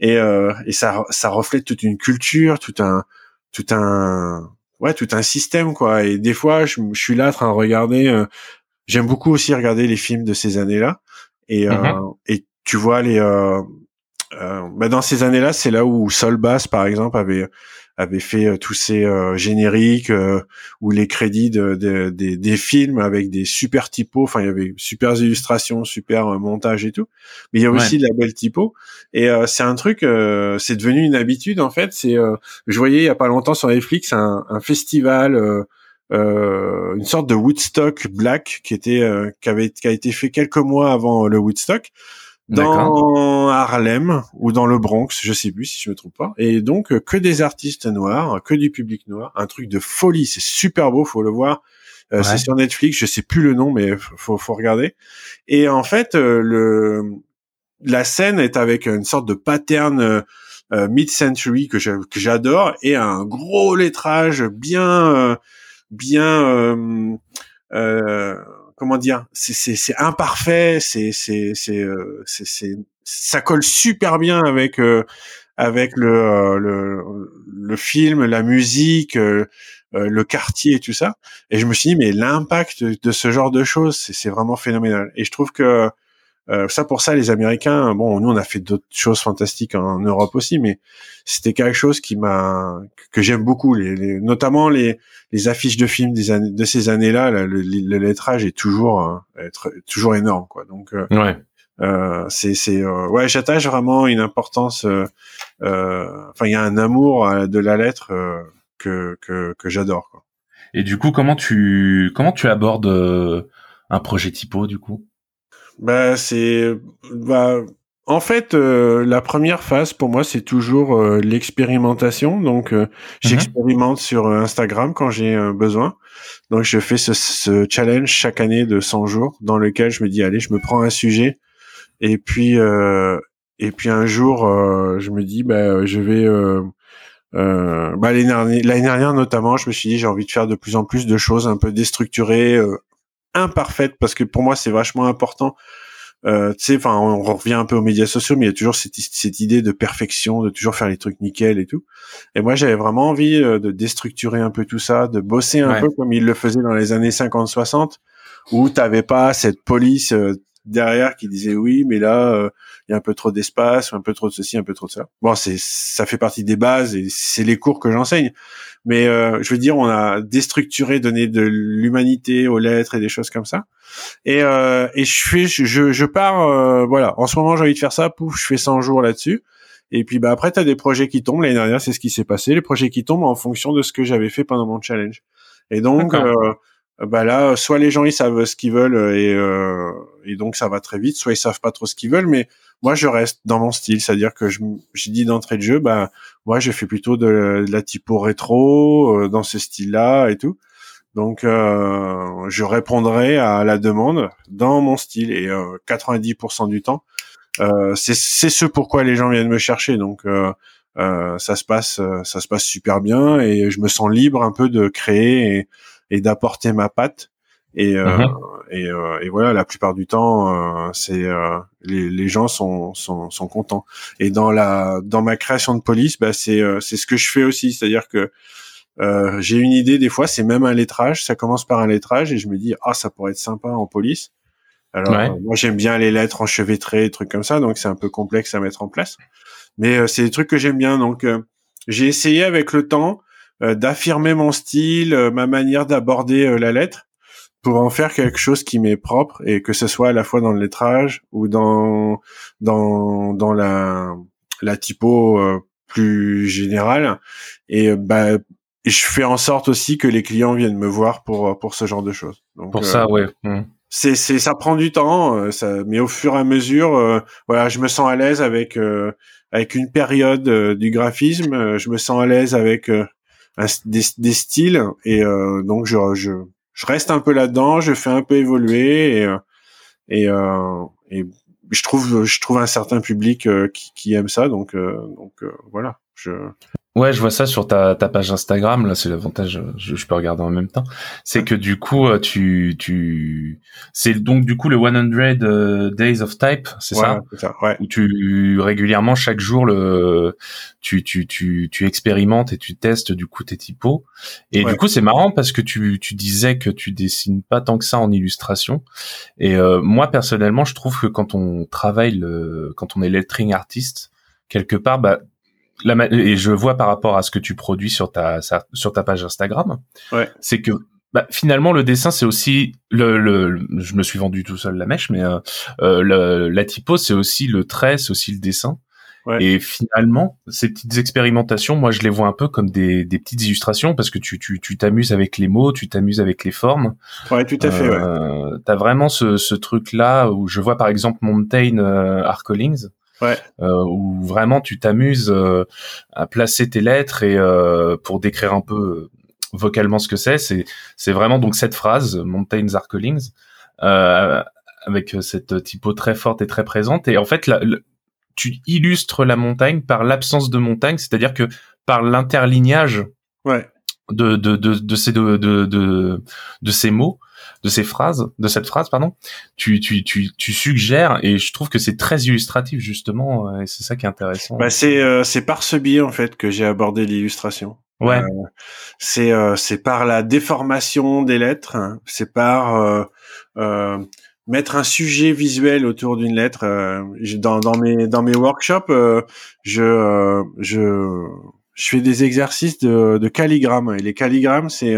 et, euh, et ça ça reflète toute une culture tout un tout un ouais tout un système quoi. Et des fois je, je suis là en train de regarder euh, j'aime beaucoup aussi regarder les films de ces années là et mm-hmm. et tu vois les bah dans ces années là c'est là où Sol Bass par exemple avait avait fait euh, tous ces euh, génériques euh, ou les crédits de, de, des films avec des super typos. Enfin, il y avait super illustrations, super montage et tout. Mais il y a aussi de la belle typo. Et c'est un truc, c'est devenu une habitude en fait. C'est, je voyais il y a pas longtemps sur Netflix un, un festival. Euh, une sorte de Woodstock Black qui était qui avait qui a été fait quelques mois avant le Woodstock dans Harlem ou dans le Bronx, je sais plus si je me trompe pas. Et donc euh, que des artistes noirs, que du public noir, un truc de folie, c'est super beau, faut le voir. Euh, C'est sur Netflix, je sais plus le nom, mais faut faut regarder. Et en fait, euh, le la scène est avec une sorte de pattern euh, mid-century que j'adore et un gros lettrage bien bien comment dire, c'est imparfait, c'est c'est c'est euh, c'est ça colle super bien avec euh, avec le, euh, le le film, la musique, le quartier et tout ça. Et je me suis dit mais l'impact de ce genre de choses, c'est vraiment phénoménal. Et je trouve que euh, ça pour ça, les Américains, bon, nous on a fait d'autres choses fantastiques en, Europe aussi, mais c'était quelque chose qui m'a que j'aime beaucoup, les, notamment les, les affiches de films des années, de ces années-là. Le, le, lettrage est toujours euh, toujours énorme, quoi. Donc euh, ouais. Euh, c'est c'est ouais, j'attache vraiment une importance. Enfin, il y a un amour de la lettre que que, que j'adore. Et du coup, comment tu comment tu abordes un projet typo du coup? Bah c'est bah en fait, euh, la première phase pour moi, c'est toujours euh, l'expérimentation. Donc, euh, mhm. j'expérimente sur Instagram quand j'ai besoin. Donc, je fais ce, ce, challenge chaque année de 100 jours dans lequel je me dis, allez, je me prends un sujet. Et puis, et puis un jour, je me dis, bah, je vais... bah, l'année dernière, dernière notamment, je me suis dit, j'ai envie de faire de plus en plus de choses un peu déstructurées, imparfaites, parce que pour moi, c'est vachement important euh, tu sais, enfin, on revient un peu aux médias sociaux, mais il y a toujours cette, cette, idée de perfection, de toujours faire les trucs nickel et tout. Et moi, j'avais vraiment envie euh, de déstructurer un peu tout ça, de bosser un peu comme ils le faisaient dans les années 50-60, où t'avais pas cette police euh, derrière qui disait oui, mais là, il y a un peu trop d'espace, un peu trop de ceci, un peu trop de ça. Bon, c'est ça fait partie des bases et c'est les cours que j'enseigne. Mais euh, je veux dire, on a déstructuré, donné de l'humanité aux lettres et des choses comme ça. Et, euh, et je fais, je, je pars, euh, voilà. En ce moment, j'ai envie de faire ça. Pouf, je fais 100 jours là-dessus. Et puis bah après, t'as des projets qui tombent. L'année dernière, c'est ce qui s'est passé. Les projets qui tombent en fonction de ce que j'avais fait pendant mon challenge. Et donc, bah là, soit les gens ils savent ce qu'ils veulent et, euh, et donc ça va très vite, soit ils savent pas trop ce qu'ils veulent. Mais moi, je reste dans mon style, c'est-à-dire que je j'ai dit d'entrée de jeu, bah moi, je fais plutôt de, la typo rétro euh, dans ce style-là et tout. Donc, euh, je répondrai à la demande dans mon style et 90% du temps, c'est c'est ce pourquoi les gens viennent me chercher. Donc ça se passe ça se passe super bien et je me sens libre un peu de créer et et d'apporter ma patte. Et, euh, mhm. et, euh, et, voilà, la plupart du temps, euh, c'est les, les, gens sont, sont, sont, contents. Et dans la dans ma création de police, bah, c'est c'est ce que je fais aussi, c'est-à-dire que j'ai une idée des fois, c'est même un lettrage. Ça commence par un lettrage et je me dis ah ça pourrait être sympa en police. Alors moi j'aime bien les lettres enchevêtrées, des trucs comme ça, donc c'est un peu complexe à mettre en place. Mais c'est des trucs que j'aime bien, donc j'ai essayé avec le temps euh, d'affirmer mon style, euh, ma manière d'aborder euh, la lettre pour en faire quelque chose qui m'est propre et que ce soit à la fois dans le lettrage ou dans dans dans la la typo plus générale et bah je fais en sorte aussi que les clients viennent me voir pour pour ce genre de choses. Donc, pour ça, ouais. Mmh. C'est c'est ça prend du temps, ça, mais au fur et à mesure, voilà, je me sens à l'aise avec avec une période du graphisme, je me sens à l'aise avec des, des, styles et euh, donc je, je, je reste un peu là-dedans, je fais un peu évoluer et euh, et, euh, et je trouve je trouve un certain public qui, qui aime ça donc donc voilà je Ouais, je vois ça sur ta, ta page Instagram. Là, c'est l'avantage. Je, je, peux regarder en même temps. C'est que du coup, euh, tu, tu, c'est donc du coup le 100 euh, Days of Type, c'est ça, ça ouais. Où tu régulièrement chaque jour le, tu, tu, tu, tu expérimentes et tu testes du coup tes typos. Et du coup, c'est marrant parce que tu, tu disais que tu dessines pas tant que ça en illustration. Et euh, moi personnellement, je trouve que quand on travaille le, quand on est lettering artiste, quelque part, bah et je vois par rapport à ce que tu produis sur ta sur ta page Instagram, ouais. c'est que bah, finalement le dessin c'est aussi le, le, je me suis vendu tout seul la mèche mais euh, euh le, la typo c'est aussi le trait c'est aussi le dessin ouais. et finalement ces petites expérimentations moi je les vois un peu comme des, des petites illustrations parce que tu tu tu t'amuses avec les mots tu t'amuses avec les formes ouais tout à fait euh, ouais. t'as vraiment ce, ce truc là où je vois par exemple Mountain euh, Arcolings ouais. euh, où vraiment tu t'amuses euh, à placer tes lettres et euh, pour décrire un peu euh, vocalement ce que c'est, c'est c'est vraiment donc cette phrase Mountains are callings euh, avec cette typo très forte et très présente et en fait la, tu illustres la montagne par l'absence de montagne, c'est-à-dire que par l'interlignage ouais. de, de, de, de, ces de, de, de, de ces mots de ces phrases, de cette phrase, pardon, tu, tu, tu, tu suggères et je trouve que c'est très illustratif justement euh, et c'est ça qui est intéressant. Bah c'est euh, c'est par ce biais en fait que j'ai abordé l'illustration. Ouais. Euh, c'est euh, c'est par la déformation des lettres, hein. c'est par mettre un sujet visuel autour d'une lettre. dans dans mes dans mes workshops, je je je fais des exercices de, de calligramme et les calligrammes c'est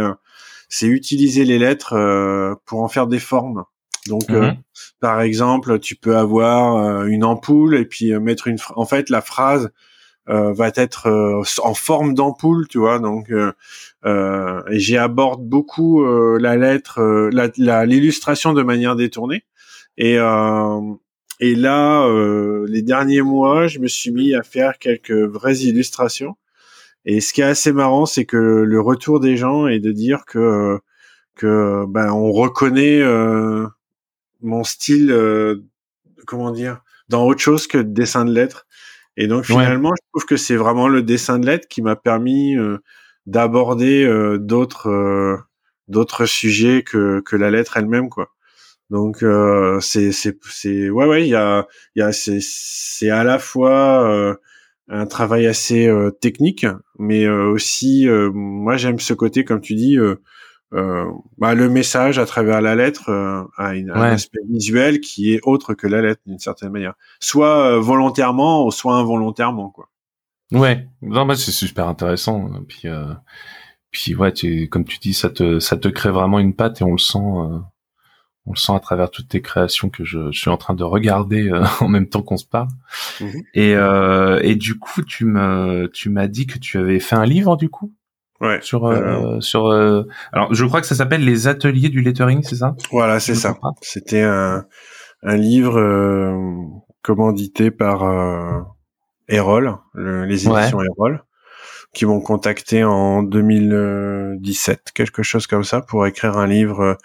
c'est utiliser les lettres euh, pour en faire des formes. Donc, euh, mhm. par exemple, tu peux avoir euh, une ampoule et puis mettre une. En fait, la phrase va être en forme d'ampoule, tu vois. Donc, et j'ai aborde beaucoup la lettre, l'illustration de manière détournée. Et et là, euh, les derniers mois, je me suis mis à faire quelques vraies illustrations. Et ce qui est assez marrant, c'est que le retour des gens est de dire que que ben on reconnaît euh, mon style, euh, comment dire, dans autre chose que le dessin de lettres. Et donc finalement, je trouve que c'est vraiment le dessin de lettres qui m'a permis euh, d'aborder d'autres d'autres sujets que que la lettre elle-même, quoi. Donc euh, c'est c'est c'est ouais ouais il y a il y a c'est c'est à la fois euh, un travail assez euh, technique, mais euh, aussi moi j'aime ce côté comme tu dis bah, le message à travers la lettre a une, un aspect visuel qui est autre que la lettre d'une certaine manière, soit volontairement ou soit involontairement quoi. Ouais, non bah c'est super intéressant. Puis puis ouais tu, comme tu dis ça te ça te crée vraiment une patte et on le sent on le sent à travers toutes tes créations que je, suis en train de regarder euh, en même temps qu'on se parle. Mhm. Et, euh, et du coup, tu me, tu m'as dit que tu avais fait un livre du coup? Ouais. Sur, euh, sur. alors, je crois que ça s'appelle les ateliers du lettering, c'est ça? Voilà, c'est ça. C'était un, un livre commandité par Erol, les éditions Erol, qui m'ont contacté en 2017, quelque chose comme ça, pour écrire un livre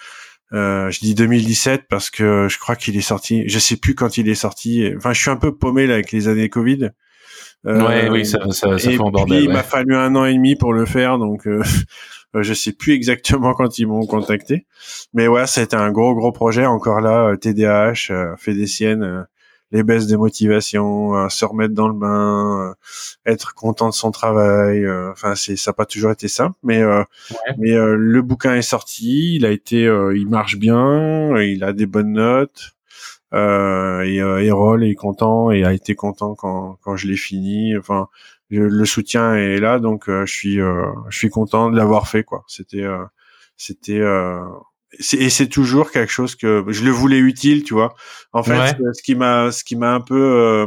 euh, je dis 2017 parce que je crois qu'il est sorti. Je sais plus quand il est sorti. Enfin, je suis un peu paumé là avec les années Covid. Euh, ouais, oui, ça, ça, ça fait en bordel. Puis, Il m'a fallu un an et demi pour le faire, donc euh, je sais plus exactement quand ils m'ont contacté. Mais ouais, c'était un gros gros projet. Encore là, TDAH euh, fait des siennes les baisses de motivation, euh, se remettre dans le bain, euh, être content de son travail. Euh, enfin, c'est ça n'a pas toujours été simple, mais mais le bouquin est sorti, il a été, il marche bien, il a des bonnes notes. et Erol est content et a été content quand quand je l'ai fini. Enfin, le soutien est là, donc je suis je suis content de l'avoir fait quoi. C'était c'était et c'est toujours quelque chose que je le voulais utile, tu vois. En fait, ce qui m'a, ce qui m'a un peu, euh,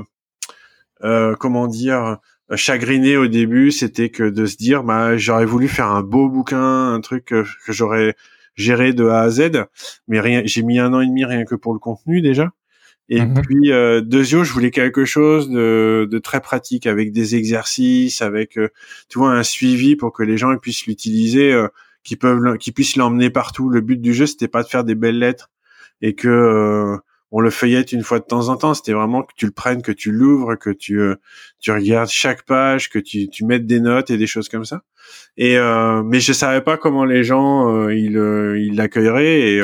euh, comment dire, chagriné au début, c'était que de se dire, bah, j'aurais voulu faire un beau bouquin, un truc que, j'aurais géré de A à Z, mais rien, j'ai mis un an et demi rien que pour le contenu déjà. Et mhm. puis euh, deuxièmement, je voulais quelque chose de, de, très pratique avec des exercices, avec euh, tu vois un suivi pour que les gens puissent l'utiliser euh, qui peuvent qui puissent l'emmener partout. Le but du jeu c'était pas de faire des belles lettres et que euh, on le feuillette une fois de temps en temps. C'était vraiment que tu le prennes, que tu l'ouvres, que tu euh, tu regardes chaque page, que tu tu mettes des notes et des choses comme ça. Et euh, mais je savais pas comment les gens ils ils l'accueilleraient et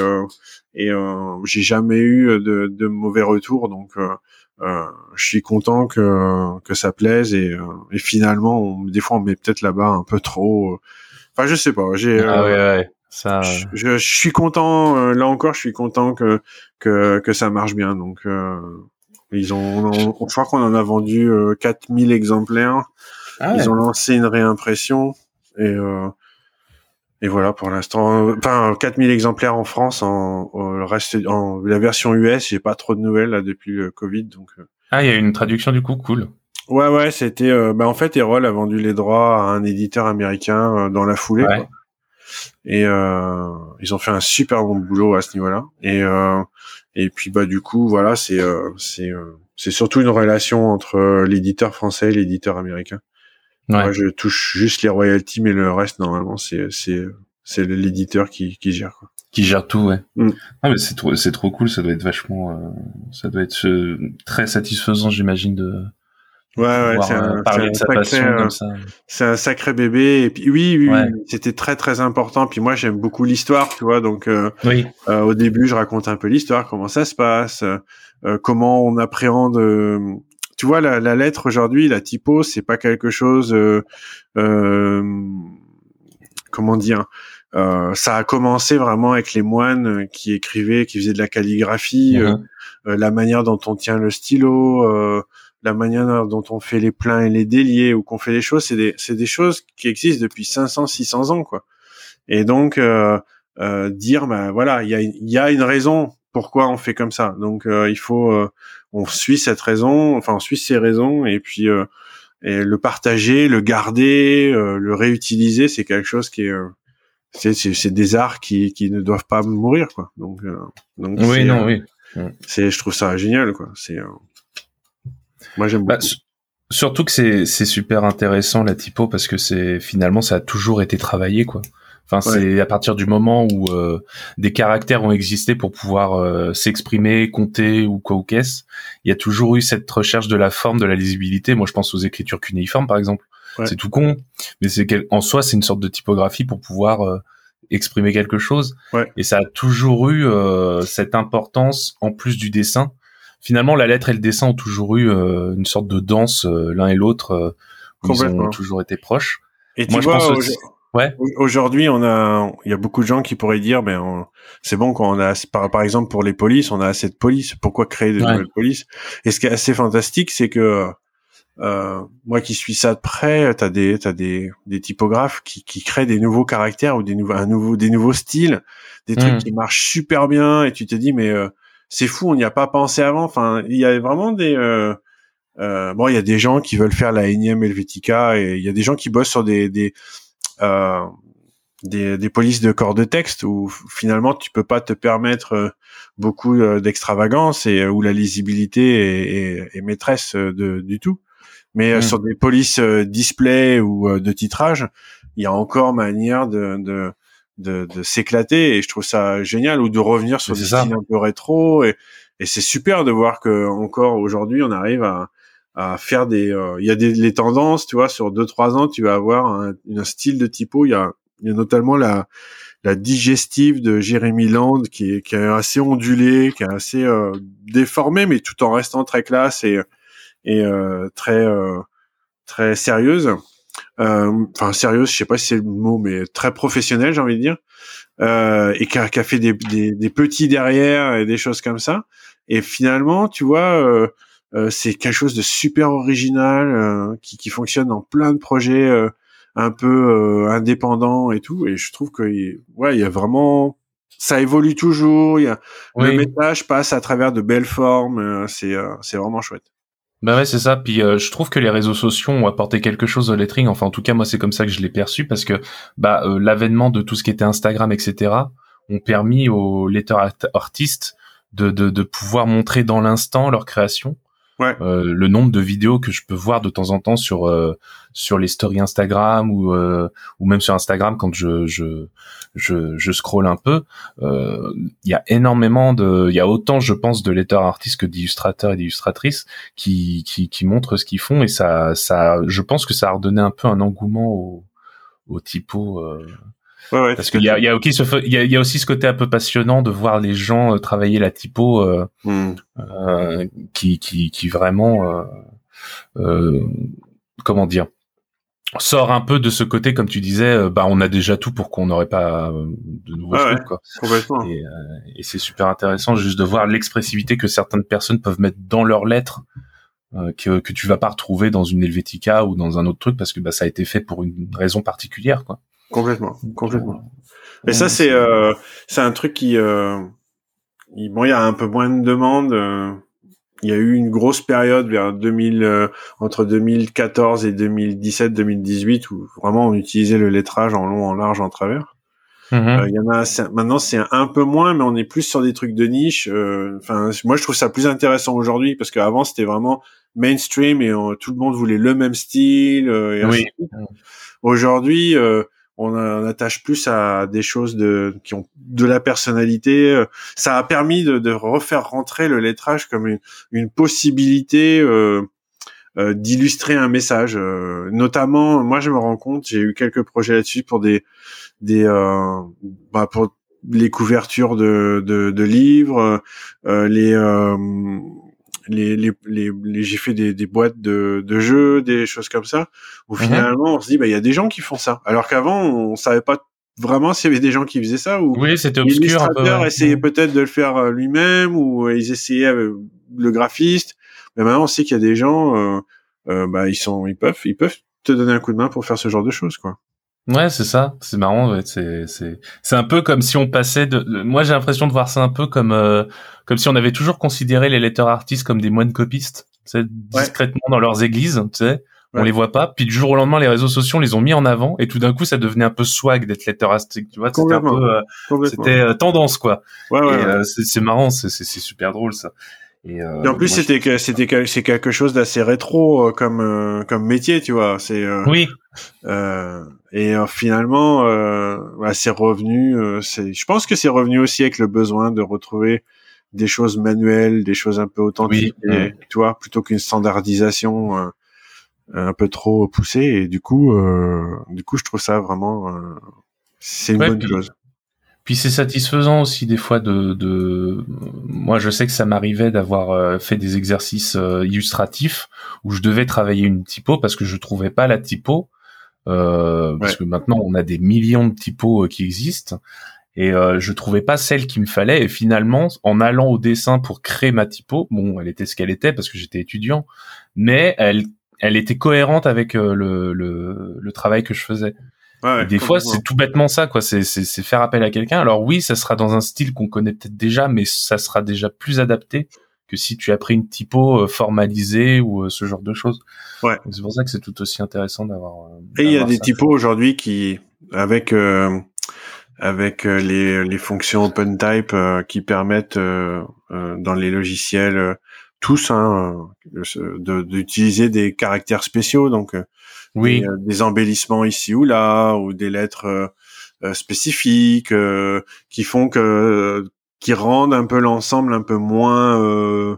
et j'ai jamais eu de, de mauvais retours donc. je suis content que que ça plaise et, et finalement on, des fois on met peut-être là-bas un peu trop Enfin, je sais pas. J'ai. Ah ouais, ouais. Ça... Je, je, suis content. Euh, là encore, je suis content que que que ça marche bien. Donc, euh, ils ont. On, je crois qu'on en a vendu 4000 euh, exemplaires. Ah ils ont lancé une réimpression et et voilà pour l'instant. Enfin, 4000 exemplaires en France. En, le reste, en la version US, j'ai pas trop de nouvelles là depuis le Covid. Donc. Ah, il y a une traduction du coup, cool. Ouais, ouais, c'était. Euh, bah, en fait, Erol a vendu les droits à un éditeur américain euh, dans la foulée. Et euh, ils ont fait un super bon boulot à ce niveau-là. Et et puis bah du coup, voilà, c'est c'est c'est surtout une relation entre l'éditeur français et l'éditeur américain. Moi, je touche juste les royalties, mais le reste normalement, c'est c'est c'est l'éditeur qui qui gère quoi qui gère tout ouais mm. ah, mais c'est trop c'est trop cool ça doit être vachement ça doit être très satisfaisant j'imagine de Ouais, ouais, c'est un, euh, c'est un, sacré bébé. Et puis oui, oui, c'était très très important. Puis moi, j'aime beaucoup l'histoire, tu vois. Donc, euh, oui. euh, au début, je raconte un peu l'histoire, comment ça se passe, euh, comment on appréhende. tu vois, la, la lettre aujourd'hui, la typo, c'est pas quelque chose. comment dire ça a commencé vraiment avec les moines qui écrivaient, qui faisaient de la calligraphie, mm-hmm. la manière dont on tient le stylo la manière dont on fait les pleins et les déliés ou qu'on fait les choses, c'est des, c'est des choses qui existent depuis 500, 600 ans, quoi. Et donc, euh, euh, dire, ben voilà, il y a, y a une raison pourquoi on fait comme ça. Donc, euh, il faut, euh, on suit cette raison, enfin, on suit ces raisons, et puis euh, et le partager, le garder, le réutiliser, c'est quelque chose qui est c'est, c'est, des arts qui, qui ne doivent pas mourir quoi donc donc oui non oui. C'est, je trouve ça génial, quoi. C'est, euh, moi j'aime bah, beaucoup. surtout que c'est c'est super intéressant la typo parce que c'est finalement ça a toujours été travaillé, quoi. Enfin, c'est à partir du moment où euh, des caractères ont existé pour pouvoir euh, s'exprimer, compter ou quoi ou qu'est-ce, il y a toujours eu cette recherche de la forme, de la lisibilité. Moi, je pense aux écritures cunéiformes, par exemple. C'est tout con, mais c'est en soi, c'est une sorte de typographie pour pouvoir exprimer quelque chose. Et ça a toujours eu euh, cette importance en plus du dessin. Finalement, la lettre et le dessin ont toujours eu euh, une sorte de danse euh, l'un et l'autre. ils ont toujours été proches. Et Moi, je pense Ouais. Aujourd'hui, on a, il y a beaucoup de gens qui pourraient dire, ben, c'est bon quand on a, par, par exemple pour les polices, on a assez de polices. Pourquoi créer de nouvelles polices? Et ce qui est assez fantastique, c'est que euh, moi qui suis ça de près, t'as des t'as des des typographes qui qui créent des nouveaux caractères ou des nouveaux un nouveau des nouveaux styles, des trucs hmm. qui marchent super bien et tu te dis mais euh, c'est fou, on n'y a pas pensé avant. Enfin, il y a vraiment des euh, euh, bon, il y a des gens qui veulent faire la énième Helvetica et il y a des gens qui bossent sur des des euh, des, des polices de corps de texte où finalement tu peux pas te permettre beaucoup d'extravagance et où la lisibilité est, est, est maîtresse de, du tout. Mais euh, hmm. sur des polices euh, display ou euh, de titrage, il y a encore manière de, de de, de s'éclater et je trouve ça génial ou de revenir sur des styles un peu rétro et, et c'est super de voir que encore aujourd'hui on arrive à, à faire des il y a des les tendances tu vois sur deux trois ans tu vas avoir un, un style de typo il y a y a notamment la la digestive de Jérémy Land qui est qui est assez ondulée qui est assez euh, déformée mais tout en restant très classe et et euh, très euh, très sérieuse. Euh, enfin sérieuse, je sais pas si c'est le mot, mais très professionnelle, j'ai envie de dire. Euh, et qui a, qui a fait des, des, des, petits derrière et des choses comme ça. Et finalement, tu vois, euh, euh, c'est quelque chose de super original qui, qui fonctionne dans plein de projets un peu indépendants et tout. Et je trouve que ouais, il y a vraiment ça évolue toujours. Il y a le message passe à travers de belles formes. c'est c'est vraiment chouette. Bah ouais, c'est ça. Puis euh, je trouve que les réseaux sociaux ont apporté quelque chose au lettering. Enfin, en tout cas, moi, c'est comme ça que je l'ai perçu parce que bah euh, l'avènement de tout ce qui était Instagram, etc., ont permis aux letters artistes de pouvoir montrer dans l'instant leur création euh, le nombre de vidéos que je peux voir de temps en temps sur euh, sur les stories Instagram ou euh, ou même sur Instagram quand je je je, je scroll un peu, il y a énormément de, il y a autant je pense de letters artistes que d'illustrateurs et d'illustratrices qui, qui qui montrent ce qu'ils font et ça ça je pense que ça a redonné un peu un engouement au au typo parce qu'il y a, il y a aussi ce, il y a, aussi ce côté un peu passionnant de voir les gens euh, travailler la typo, euh, hmm. euh, qui, qui, qui vraiment, comment dire, sort un peu de ce côté, comme tu disais, bah on a déjà tout pour qu'on n'aurait pas de nouveaux trucs, quoi. Et, et c'est super intéressant juste de voir l'expressivité que certaines personnes peuvent mettre dans leurs lettres. que, que tu vas pas retrouver dans une Helvetica ou dans un autre truc parce que bah, ça a été fait pour une raison particulière quoi. Complètement, complètement. Mais ça, c'est euh, c'est un truc qui, euh, bon, il y a un peu moins de demandes. Euh, il y a eu une grosse période vers 2000, euh, entre 2014 et 2017-2018 où vraiment on utilisait le lettrage en long, en large, en travers. Mm-hmm. Il y en a maintenant, c'est un peu moins, mais on est plus sur des trucs de niche. Enfin, moi, je trouve ça plus intéressant aujourd'hui parce qu'avant c'était vraiment mainstream et tout le monde voulait le même style. et oui. Aujourd'hui, on, attache plus à des choses de qui ont de la personnalité. Ça a permis de, refaire rentrer le lettrage comme une, possibilité euh, euh, d'illustrer un message. Euh, notamment, moi, je me rends compte, j'ai eu quelques projets là-dessus pour des des bah, pour les couvertures de, de, livres, les les, les, les, j'ai fait des, des boîtes de, de jeux, des choses comme ça, où mhm. finalement on se dit bah il y a des gens qui font ça, alors qu'avant on savait pas vraiment s'il y avait des gens qui faisaient ça ou oui c'était obscur un essayait peut-être de le faire euh, lui-même ou euh, ils essayaient avec le graphiste, mais maintenant on sait qu'il y a des gens, euh, euh, bah ils sont ils peuvent ils peuvent te donner un coup de main pour faire ce genre de choses quoi. Ouais, c'est ça. C'est marrant. Ouais. C'est c'est c'est un peu comme si on passait de. Moi, j'ai l'impression de voir ça un peu comme euh, comme si on avait toujours considéré les letters artistes comme des moines copistes, tu discrètement dans leurs églises, tu sais, on les voit pas. Puis du jour au lendemain, les réseaux sociaux les ont mis en avant et tout d'un coup, ça devenait un peu swag d'être letterastic. Tu vois, c'était un peu, euh, c'était euh, tendance quoi. Ouais, ouais, euh, c'est marrant, c'est super drôle ça. Et, et en plus, c'était que c'était c'est quelque chose d'assez rétro comme comme métier, tu vois. C'est oui. Et finalement, bah, c'est revenu. c'est, je pense que c'est revenu aussi avec le besoin de retrouver des choses manuelles, des choses un peu authentiques, tu vois, plutôt qu'une standardisation euh, un peu trop poussée. Et du coup, euh, du coup, je trouve ça vraiment, euh, c'est une bonne chose. Puis c'est satisfaisant aussi des fois de, de... moi je sais que ça m'arrivait d'avoir fait des exercices illustratifs où je devais travailler une typo parce que je trouvais pas la typo parce que maintenant on a des millions de typos qui existent. Et euh, je trouvais pas celle qu'il me fallait. Et finalement en allant au dessin pour créer ma typo bon elle était ce qu'elle était parce que j'étais étudiant mais elle elle était cohérente avec euh, le, le, le travail que je faisais. Ouais, des fois c'est tout bêtement ça quoi. C'est c'est faire appel à quelqu'un. Alors oui ça sera dans un style qu'on connaît peut-être déjà mais ça sera déjà plus adapté que si tu as pris une typo euh, formalisée ou ce genre de choses. Ouais. C'est pour ça que c'est tout aussi intéressant d'avoir et il y a des typos aujourd'hui qui avec avec euh, les, les fonctions OpenType euh, qui permettent euh, dans les logiciels tous hein, d'utiliser des caractères spéciaux, donc oui. des, embellissements ici ou là, ou des lettres spécifiques qui font que qui rendent un peu l'ensemble un peu moins euh,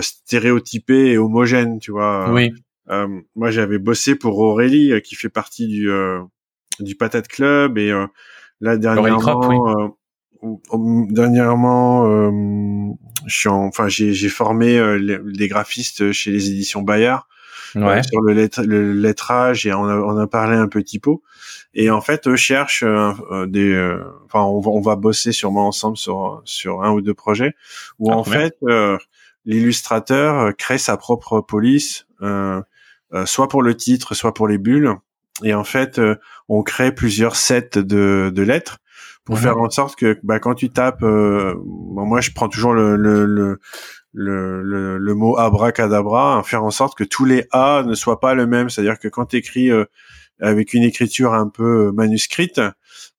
stéréotypé et homogène, tu vois. Oui. moi, j'avais bossé pour Aurélie, qui fait partie du du Patate Club, et Là dernièrement, euh, dernièrement, euh, je suis enfin j'ai j'ai formé euh, les, graphistes chez les éditions Bayard ouais. sur le, le, lettrage et on a, on a parlé un peu typo. Et en fait, eux cherchent des, enfin on va on va bosser sûrement ensemble sur sur un ou deux projets où ah, en fait l'illustrateur crée sa propre police, soit pour le titre, soit pour les bulles et en fait, euh, on crée plusieurs sets de, de lettres pour faire en sorte que bah, quand tu tapes, euh, moi je prends toujours le, le, le le, le, mot abracadabra, hein, faire en sorte que tous les A ne soient pas le même. C'est-à-dire que quand tu écris euh, avec une écriture un peu manuscrite,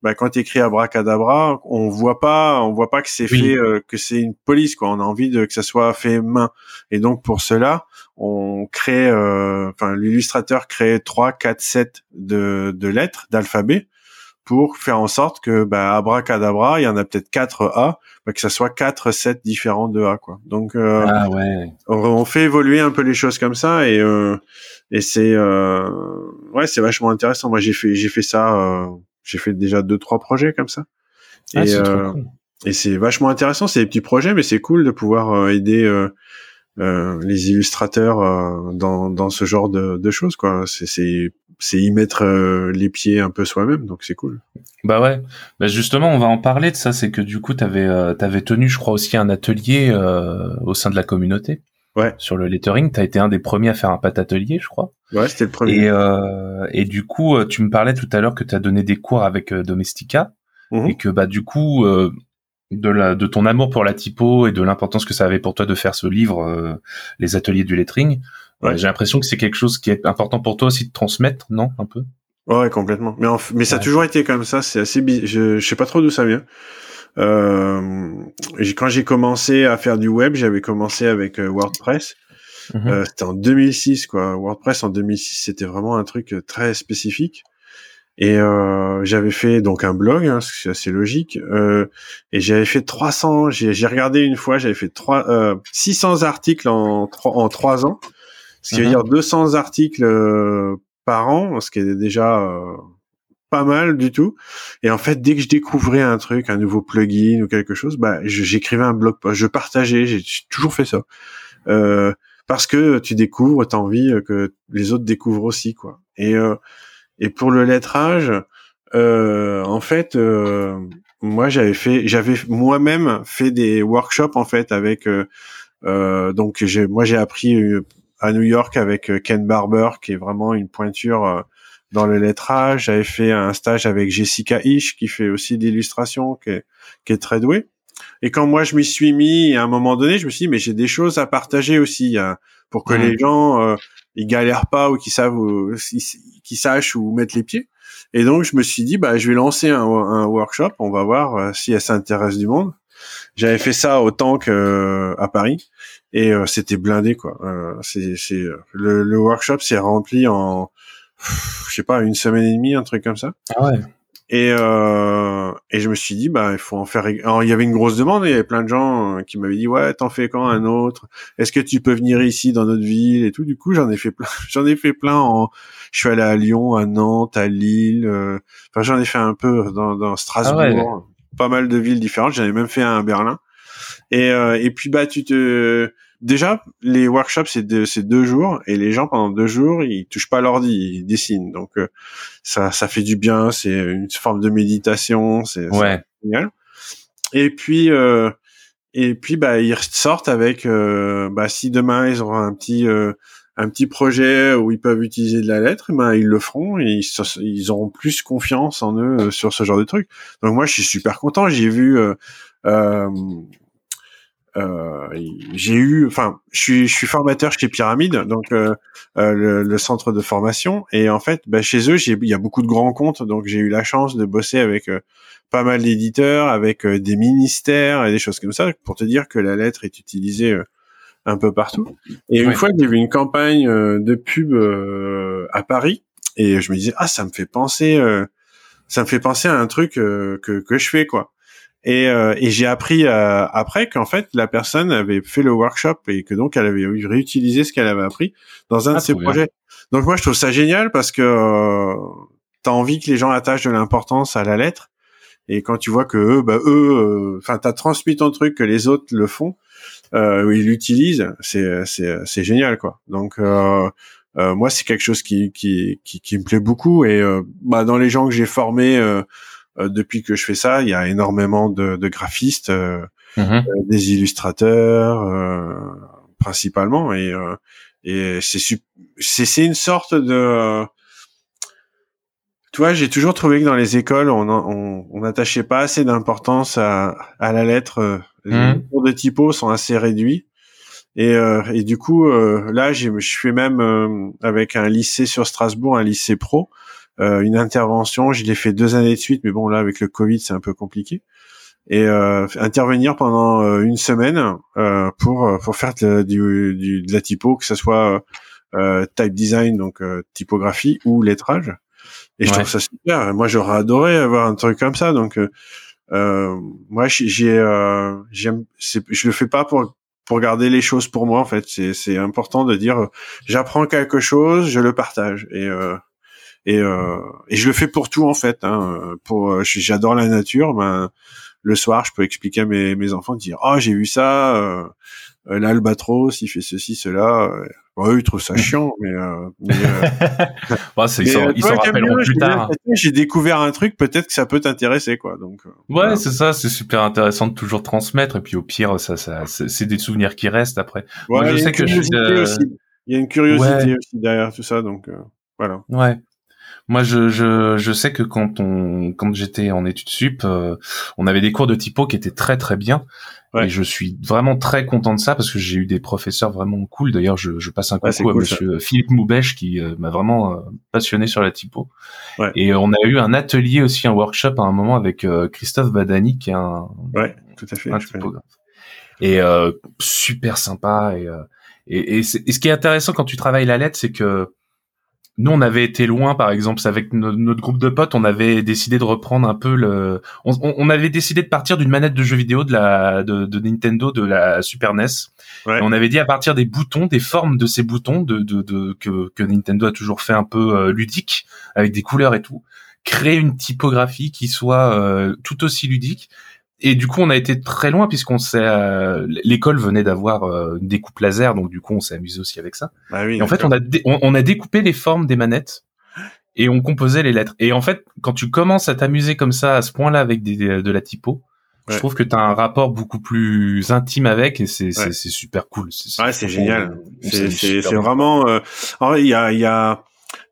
bah, quand tu écris abracadabra, on voit pas, on voit pas que c'est fait, que c'est une police. Quoi. On a envie de que ça soit fait main. Et donc pour cela, on crée, euh, enfin l'illustrateur crée trois, quatre sets de, de lettres, d'alphabet, pour faire en sorte que bah, abracadabra, il y en a peut-être quatre A, bah, que ça soit quatre sets différents de A, quoi. Donc euh, ah ouais. on, fait évoluer un peu les choses comme ça et euh, et c'est ouais c'est vachement intéressant. Moi j'ai fait j'ai fait ça, j'ai fait déjà deux trois projets comme ça. Ah, et, cool. et c'est vachement intéressant. C'est des petits projets, mais c'est cool de pouvoir aider euh, les illustrateurs euh, dans, dans ce genre de, de choses quoi c'est c'est y mettre euh, les pieds un peu soi-même donc c'est cool. Bah ouais. Bah justement on va en parler de ça c'est que du coup t'avais euh, t'avais tenu je crois aussi un atelier au sein de la communauté. Ouais. Sur le lettering t'as été un des premiers à faire un pat atelier je crois. Ouais c'était le premier. Et et du coup tu me parlais tout à l'heure que t'as donné des cours avec Domestica. Mmh et que bah du coup de, la, de ton amour pour la typo et de l'importance que ça avait pour toi de faire ce livre, euh, les ateliers du lettering. Euh, j'ai l'impression que c'est quelque chose qui est important pour toi aussi de transmettre, non Un peu? Ouais, complètement. Mais, mais ça a toujours été comme ça. C'est assez. Je, je sais pas trop d'où ça vient. Euh, quand j'ai commencé à faire du web, j'avais commencé avec euh, WordPress. Mhm. c'était en 2006, quoi. WordPress en 2006, c'était vraiment un truc très spécifique. Et euh, j'avais fait donc un blog, hein, c'est assez logique. Euh, et j'avais fait 300. J'ai regardé une fois, j'avais fait 3, euh, 600 articles en, en 3 ans, ce qui veut dire 200 articles euh, par an, ce qui est déjà euh, pas mal du tout. Et en fait, dès que je découvrais un truc, un nouveau plugin ou quelque chose, bah j'écrivais un blog post, je partageais. J'ai toujours fait ça. Euh, parce que tu découvres, t'as envie que les autres découvrent aussi, quoi. Et euh, et pour le lettrage, euh, en fait, euh, moi j'avais fait, j'avais moi-même fait des workshops en fait avec. Euh, euh donc j'ai, moi j'ai appris euh, à New York avec Ken Barber qui est vraiment une pointure dans le lettrage. J'avais fait un stage avec Jessica Ish qui fait aussi d'illustration, qui est, qui est très douée. Et quand moi je m'y suis mis, à un moment donné, je me suis dit mais j'ai des choses à partager aussi hein, pour que mmh. les gens ils galèrent pas ou qui savent qui sachent où mettre les pieds. Et donc je me suis dit bah je vais lancer un, un workshop, on va voir euh, si elle s'intéresse du monde. J'avais fait ça autant que euh, à Paris et euh, c'était blindé quoi. c'est c'est le, le workshop s'est rempli en je sais pas une semaine et demie un truc comme ça. Ah ouais. Et, euh, et je me suis dit, bah, il faut en faire. Alors, il y avait une grosse demande. Il y avait plein de gens euh, qui m'avaient dit, ouais, t'en fais quand un autre? Est-ce que tu peux venir ici dans notre ville? Et tout. Du coup, j'en ai fait plein. J'en ai fait plein. En... Je suis allé à Lyon, à Nantes, à Lille. Euh, enfin, j'en ai fait un peu dans, dans Strasbourg. Ah pas mal de villes différentes. J'en ai même fait un à Berlin. Et, euh, et puis, bah, tu te déjà, les workshops, c'est deux, deux jours, et les gens, pendant deux jours, ils touchent pas l'ordi, ils dessinent. Donc, euh, ça, ça fait du bien, c'est une forme de méditation, c'est génial. Et puis, euh, et puis, bah, ils sortent avec, euh, bah, si demain, ils auront un petit... un petit projet où ils peuvent utiliser de la lettre, ben ils le feront et ils, ils auront plus confiance en eux sur ce genre de truc. Donc moi je suis super content. J'ai vu euh, euh, j'ai eu, enfin, je suis, je suis formateur chez Pyramide, donc euh, euh, le, le, centre de formation, et en fait, bah, chez eux, il y a beaucoup de grands comptes, donc j'ai eu la chance de bosser avec pas mal d'éditeurs, avec des ministères et des choses comme ça, pour te dire que la lettre est utilisée un peu partout. Et une fois, j'ai vu une campagne de pub à Paris, et je me disais, ah, ça me fait penser, ça me fait penser à un truc que que je fais quoi. Et, euh, et j'ai appris euh, après qu'en fait la personne avait fait le workshop et que donc elle avait réutilisé ce qu'elle avait appris dans un de ses projets. Donc moi je trouve ça génial parce que euh, tu as envie que les gens attachent de l'importance à la lettre et quand tu vois que eux, bah eux, euh, enfin t'as transmis ton truc que les autres le font, euh, ils l'utilisent, c'est c'est c'est génial quoi. Donc moi c'est quelque chose qui, qui qui qui me plaît beaucoup et bah dans les gens que j'ai formés euh, depuis que je fais ça, il y a énormément de, de graphistes, euh, euh, des illustrateurs principalement, et et c'est c'est une sorte de tu vois, j'ai toujours trouvé que dans les écoles, on on, on attachait pas assez d'importance à, à la lettre. Les mhm. cours de typo sont assez réduits. Et, euh, et du coup, euh, là, je fais même avec un lycée sur Strasbourg, un lycée pro, euh, une intervention. Je l'ai fait deux années de suite, mais bon là avec le Covid c'est un peu compliqué. Et euh, intervenir pendant euh, une semaine pour pour faire de, du, de la typo, que ce soit type design donc typographie ou lettrage. Et je trouve ça super. Moi j'aurais adoré avoir un truc comme ça. Donc euh, moi j'ai euh, j'aime je le fais pas pour pour garder les choses pour moi en fait c'est c'est important de dire j'apprends quelque chose je le partage et euh, et, euh, et je le fais pour tout en fait. Hein. Pour, euh, j'adore la nature. Ben, le soir, je peux expliquer à mes, mes enfants, dire oh j'ai vu ça, euh, euh l'albatros, il fait ceci, cela. Ouais, ils trouvent ça chiant, mais, euh, mais ouais, ils s'en rappelleront plus tard. J'ai découvert un truc, peut-être que ça peut t'intéresser, quoi. Donc. ouais, c'est ça, c'est super intéressant de toujours transmettre, et puis au pire, ça, ça, c'est des souvenirs qui restent après. Ouais, Moi, je sais que je aussi. Il y a une curiosité aussi derrière tout ça, donc voilà. Ouais. Moi, je, je, je sais que quand on quand j'étais en études sup, euh, on avait des cours de typo qui étaient très très bien. Et je suis vraiment très content de ça parce que j'ai eu des professeurs vraiment cool. D'ailleurs, je, je passe un coucou à Monsieur Philippe Moubèche qui euh, m'a vraiment euh, passionné sur la typo. Et on a eu un atelier aussi, un workshop à un moment avec Christophe Badani qui est un, ouais, tout à fait, un typographe. Et super sympa. Et, et, et, et, ce qui est intéressant quand tu travailles la lettre, c'est que nous on avait été loin par exemple avec notre, groupe de potes on avait décidé de reprendre un peu le on, avait décidé de partir d'une manette de jeu vidéo de la de, Nintendo de la Super NES et on avait dit à partir des boutons des formes de ces boutons de, de, que, que Nintendo a toujours fait un peu euh, ludique avec des couleurs et tout créer une typographie qui soit euh, tout aussi ludique et du coup, on a été très loin puisqu'on s'est, euh, l'école venait d'avoir euh, une découpe laser, donc du coup, on s'est amusé aussi avec ça. Bah oui, et en fait, on a, on, a découpé les formes des manettes et on composait les lettres. Et en fait, quand tu commences à t'amuser comme ça à ce point-là avec des, de la typo, je trouve que tu as un rapport beaucoup plus intime avec et c'est c'est super cool. Ouais, c'est génial. C'est vraiment. Euh... il y a il y a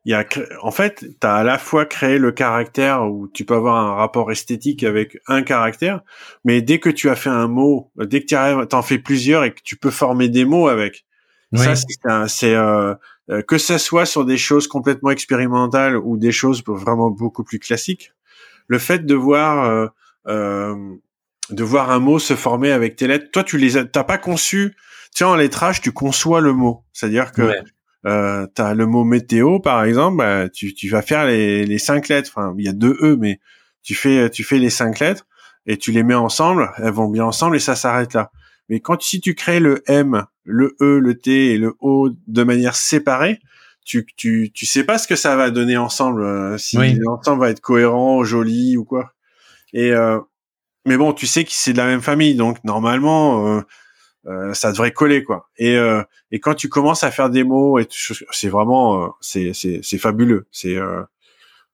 il y a en fait tu as à la fois créé le caractère où tu peux avoir un rapport esthétique avec un caractère mais dès que tu as fait un mot dès que tu en fais plusieurs et que tu peux former des mots avec Ça, c'est euh, euh, que ça soit sur des choses complètement expérimentales ou des choses vraiment beaucoup plus classiques. Le fait de voir euh, euh, de voir un mot se former avec tes lettres, toi, tu les as, t'as pas conçu. Tu vois, en lettrage, tu conçois le mot. C'est-à-dire que euh, tu as le mot météo, par exemple, bah, tu, tu vas faire les, les cinq lettres. Enfin, il y a deux E, mais tu fais tu fais les cinq lettres et tu les mets ensemble. Elles vont bien ensemble et ça s'arrête là. Mais quand si tu crées le M, le E, le T et le O de manière séparée, tu tu tu sais pas ce que ça va donner ensemble. Euh, si l'ensemble va être cohérent, joli ou quoi. Et euh, mais bon, tu sais que c'est de la même famille, donc normalement. Euh, euh ça devrait coller quoi. Et euh, et quand tu commences à faire des mots et c'est vraiment c'est c'est c'est fabuleux. C'est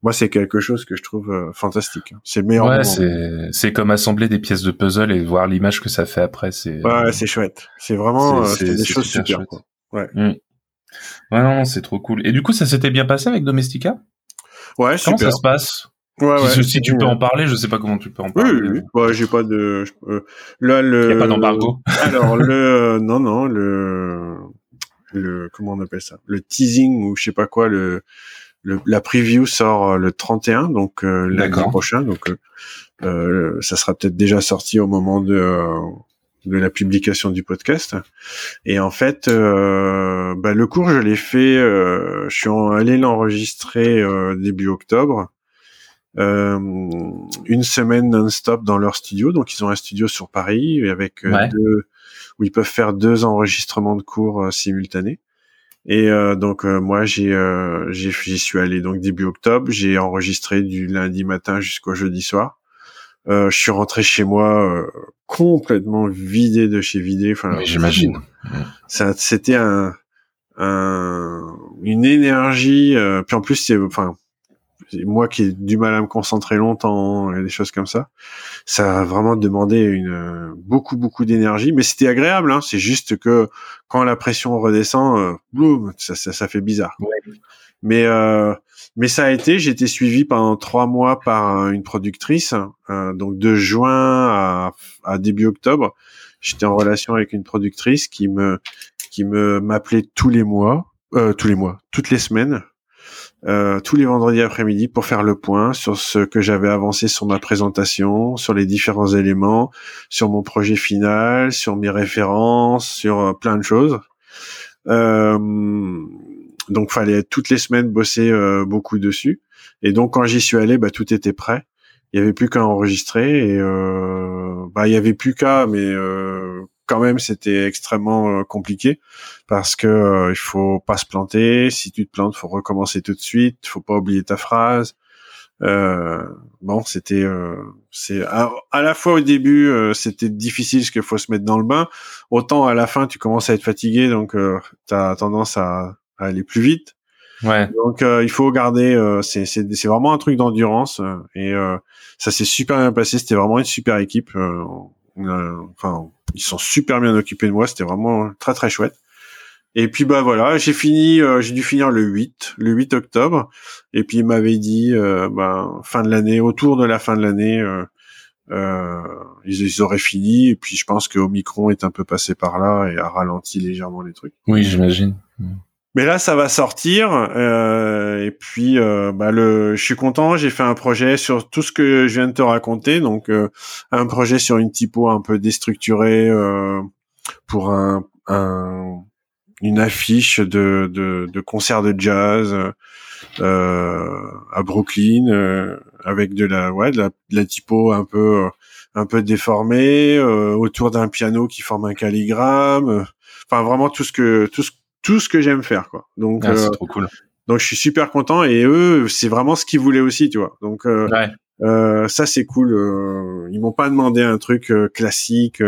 moi c'est quelque chose que je trouve euh, fantastique. C'est le meilleur. Ouais, c'est c'est comme assembler des pièces de puzzle et voir l'image que ça fait après. C'est ouais, c'est chouette. C'est vraiment c'est, euh, des choses super. Quoi. Ouais. Mm. Ouais non, c'est trop cool. Et du coup, ça s'était bien passé avec Domestika Ouais, Comment ça se passe? Ouais, ouais, si, tu peux en parler, je sais pas comment tu peux en parler. Oui, oui, ouais, j'ai pas de. Euh, là, le. Y a pas d'embargo. Alors le, non, non, le, le, comment on appelle ça, le teasing ou je sais pas quoi, le, la preview sort euh, le 31, donc euh, lundi prochain. Donc euh, euh, ça sera peut-être déjà sorti au moment de de la publication du podcast. Et en fait, bah, le cours, je l'ai fait, je suis allé l'enregistrer début octobre. Une semaine non-stop dans leur studio. Donc, ils ont un studio sur Paris avec deux, où ils peuvent faire deux enregistrements de cours simultanés. Et euh, donc euh, moi j'ai euh, j'y suis allé donc début octobre, j'ai enregistré du lundi matin jusqu'au jeudi soir. je suis rentré chez moi complètement vidé de chez vidé. Enfin, j'imagine. Ça c'était un, un une énergie. puis en plus c'est enfin moi qui ai du mal à me concentrer longtemps et des choses comme ça, ça a vraiment demandé une beaucoup beaucoup d'énergie, mais c'était agréable. Hein. C'est juste que quand la pression redescend, euh, boum, ça, ça, ça, fait bizarre. Mais euh, mais ça a été. J'ai été suivi pendant trois mois par une productrice, euh, donc de juin à, à début octobre. J'étais en relation avec une productrice qui me qui me m'appelait tous les mois, euh, tous les mois, toutes les semaines euh, tous les vendredis après-midi pour faire le point sur ce que j'avais avancé sur ma présentation, sur les différents éléments, sur mon projet final, sur mes références, sur euh, plein de choses. Euh, donc fallait toutes les semaines bosser euh, beaucoup dessus. Et donc quand j'y suis allé, bah, tout était prêt. Il y avait plus qu'à enregistrer et bah il y avait plus qu'à, mais quand même c'était extrêmement euh, compliqué parce que euh, il faut pas se planter. Si tu te plantes, faut recommencer tout de suite. Faut pas oublier ta phrase. Euh, bon, c'était euh, c'est à, la fois au début c'était difficile parce qu'il faut se mettre dans le bain. Autant à la fin tu commences à être fatigué donc tu as tendance à, à, aller plus vite. Ouais. Donc il faut garder c'est c'est c'est vraiment un truc d'endurance et ça s'est super bien passé. C'était vraiment une super équipe. Enfin ils sont super bien occupés de moi. C'était vraiment très très chouette. Et puis bah voilà, j'ai fini, euh, j'ai dû finir le 8, le 8 octobre. Et puis il m'avait dit, euh, bah, fin de l'année, autour de la fin de l'année, euh, euh ils, ils, auraient fini. Et puis je pense que Omicron est un peu passé par là et a ralenti légèrement les trucs. Oui, j'imagine. Mais là, ça va sortir. Euh, et puis, euh, bah, le, je suis content. J'ai fait un projet sur tout ce que je viens de te raconter. Donc, euh, un projet sur une typo un peu déstructurée euh, pour un, un, une affiche de, de, de concert de jazz euh, à Brooklyn avec de la, ouais, de la, de la typo un peu, un peu déformée autour d'un piano qui forme un calligramme. Enfin, vraiment tout ce que tout ce tout ce que j'aime faire quoi. Donc ah, c'est euh, trop cool. Donc je suis super content et eux c'est vraiment ce qu'ils voulaient aussi, tu vois. Donc euh, euh, ça c'est cool. Euh, ils m'ont pas demandé un truc euh, classique.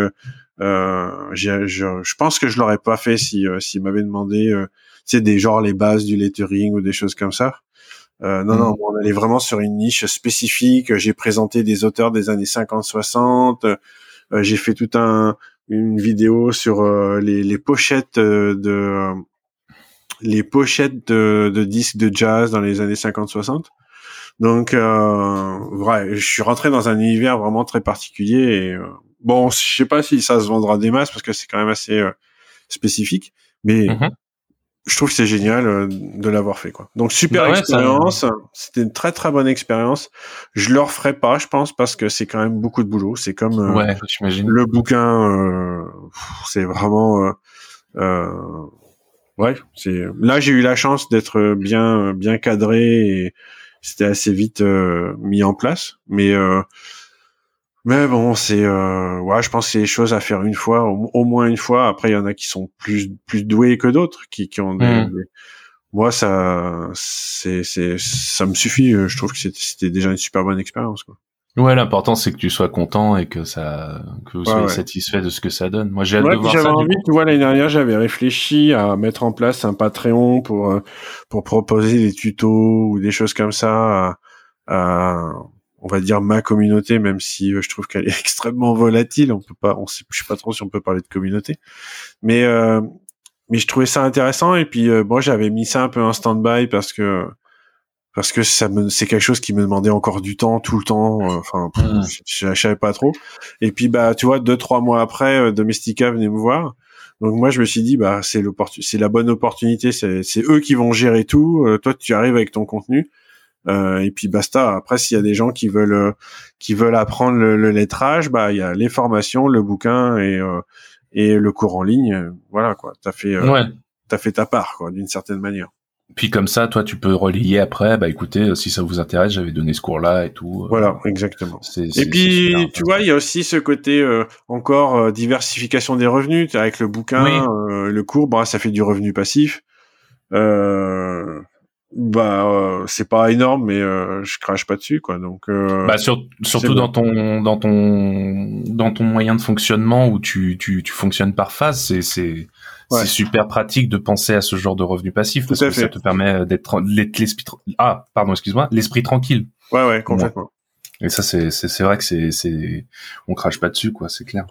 Euh, je, je pense que je l'aurais pas fait si s'ils m'avaient demandé, tu sais, des genres les bases du lettering ou des choses comme ça. non, non, mm. on allait vraiment sur une niche spécifique. J'ai présenté des auteurs des années 50-60. j'ai fait tout un une vidéo sur les, les, pochettes de les pochettes de, de, disques de jazz dans les années 50-60. Donc, euh, ouais, je suis rentré dans un univers vraiment très particulier. Et, euh, bon, je sais pas si ça se vendra des masses parce que c'est quand même assez euh, spécifique. Mais mhm. Je trouve que c'est génial euh, de l'avoir fait quoi. Donc super Bah ouais, expérience, c'était une très très bonne expérience. Je le referai pas, je pense, parce que c'est quand même beaucoup de boulot. C'est comme euh, Ouais, le bouquin, euh, c'est vraiment. euh, euh, ouais, c'est. Là, j'ai eu la chance d'être bien bien cadré et c'était assez vite euh, mis en place. Mais euh, mais bon, c'est euh, ouais, je pense que c'est des choses à faire une fois, au, au moins une fois. Après, il y en a qui sont plus plus doués que d'autres, qui qui ont. des- Mm. des- Moi, ça, c'est c'est ça me suffit. Je trouve que c'était déjà une super bonne expérience. Quoi. Ouais, l'important c'est que tu sois content et que ça, que vous Ouais, soyez ouais. satisfait de ce que ça donne. Moi, j'ai hâte Ouais, de voir j'avais envie, tu vois, l'année dernière, j'avais réfléchi à mettre en place un Patreon pour euh, pour proposer des tutos ou des choses comme ça à, à, on va dire ma communauté, même si euh, je trouve qu'elle est extrêmement volatile. On peut pas, on sait, je sais pas trop si on peut parler de communauté, mais euh, mais je trouvais ça intéressant et puis euh, moi j'avais mis ça un peu en stand-by parce que parce que ça me c'est quelque chose qui me demandait encore du temps tout le temps. Euh, enfin Mm. je, je savais pas trop. Et puis bah tu vois deux trois mois après euh, Domestica venait me voir. Donc moi je me suis dit bah c'est c'est la bonne opportunité. C'est c'est eux qui vont gérer tout. Euh, toi tu arrives avec ton contenu euh, et puis basta après s'il y a des gens qui veulent euh, qui veulent apprendre le, le lettrage bah il y a les formations le bouquin et euh, et le cours en ligne voilà quoi t'as fait euh, Ouais. t'as fait ta part quoi d'une certaine manière Puis comme ça, toi, tu peux relayer après. Bah, écoutez, euh, si ça vous intéresse, j'avais donné ce cours-là et tout. Voilà exactement C'est, c'est- Et puis, tu vois, il y a aussi ce côté euh, encore diversification des revenus. Avec le bouquin, Oui. euh, le cours, bah, ça fait du revenu passif. Euh, bah, euh, c'est pas énorme, mais euh, je crache pas dessus, quoi. Donc, euh, Bah, sur- surtout dans ton dans ton dans ton moyen de fonctionnement où tu tu, tu fonctionnes par phase, c'est c'est Ouais. c'est super pratique de penser à ce genre de revenu passif parce que fait. ça te permet d'être d'être l'esprit ah pardon excuse-moi l'esprit tranquille ouais, ouais, complètement. et ça c'est c'est c'est vrai que c'est c'est on crache pas dessus quoi c'est clair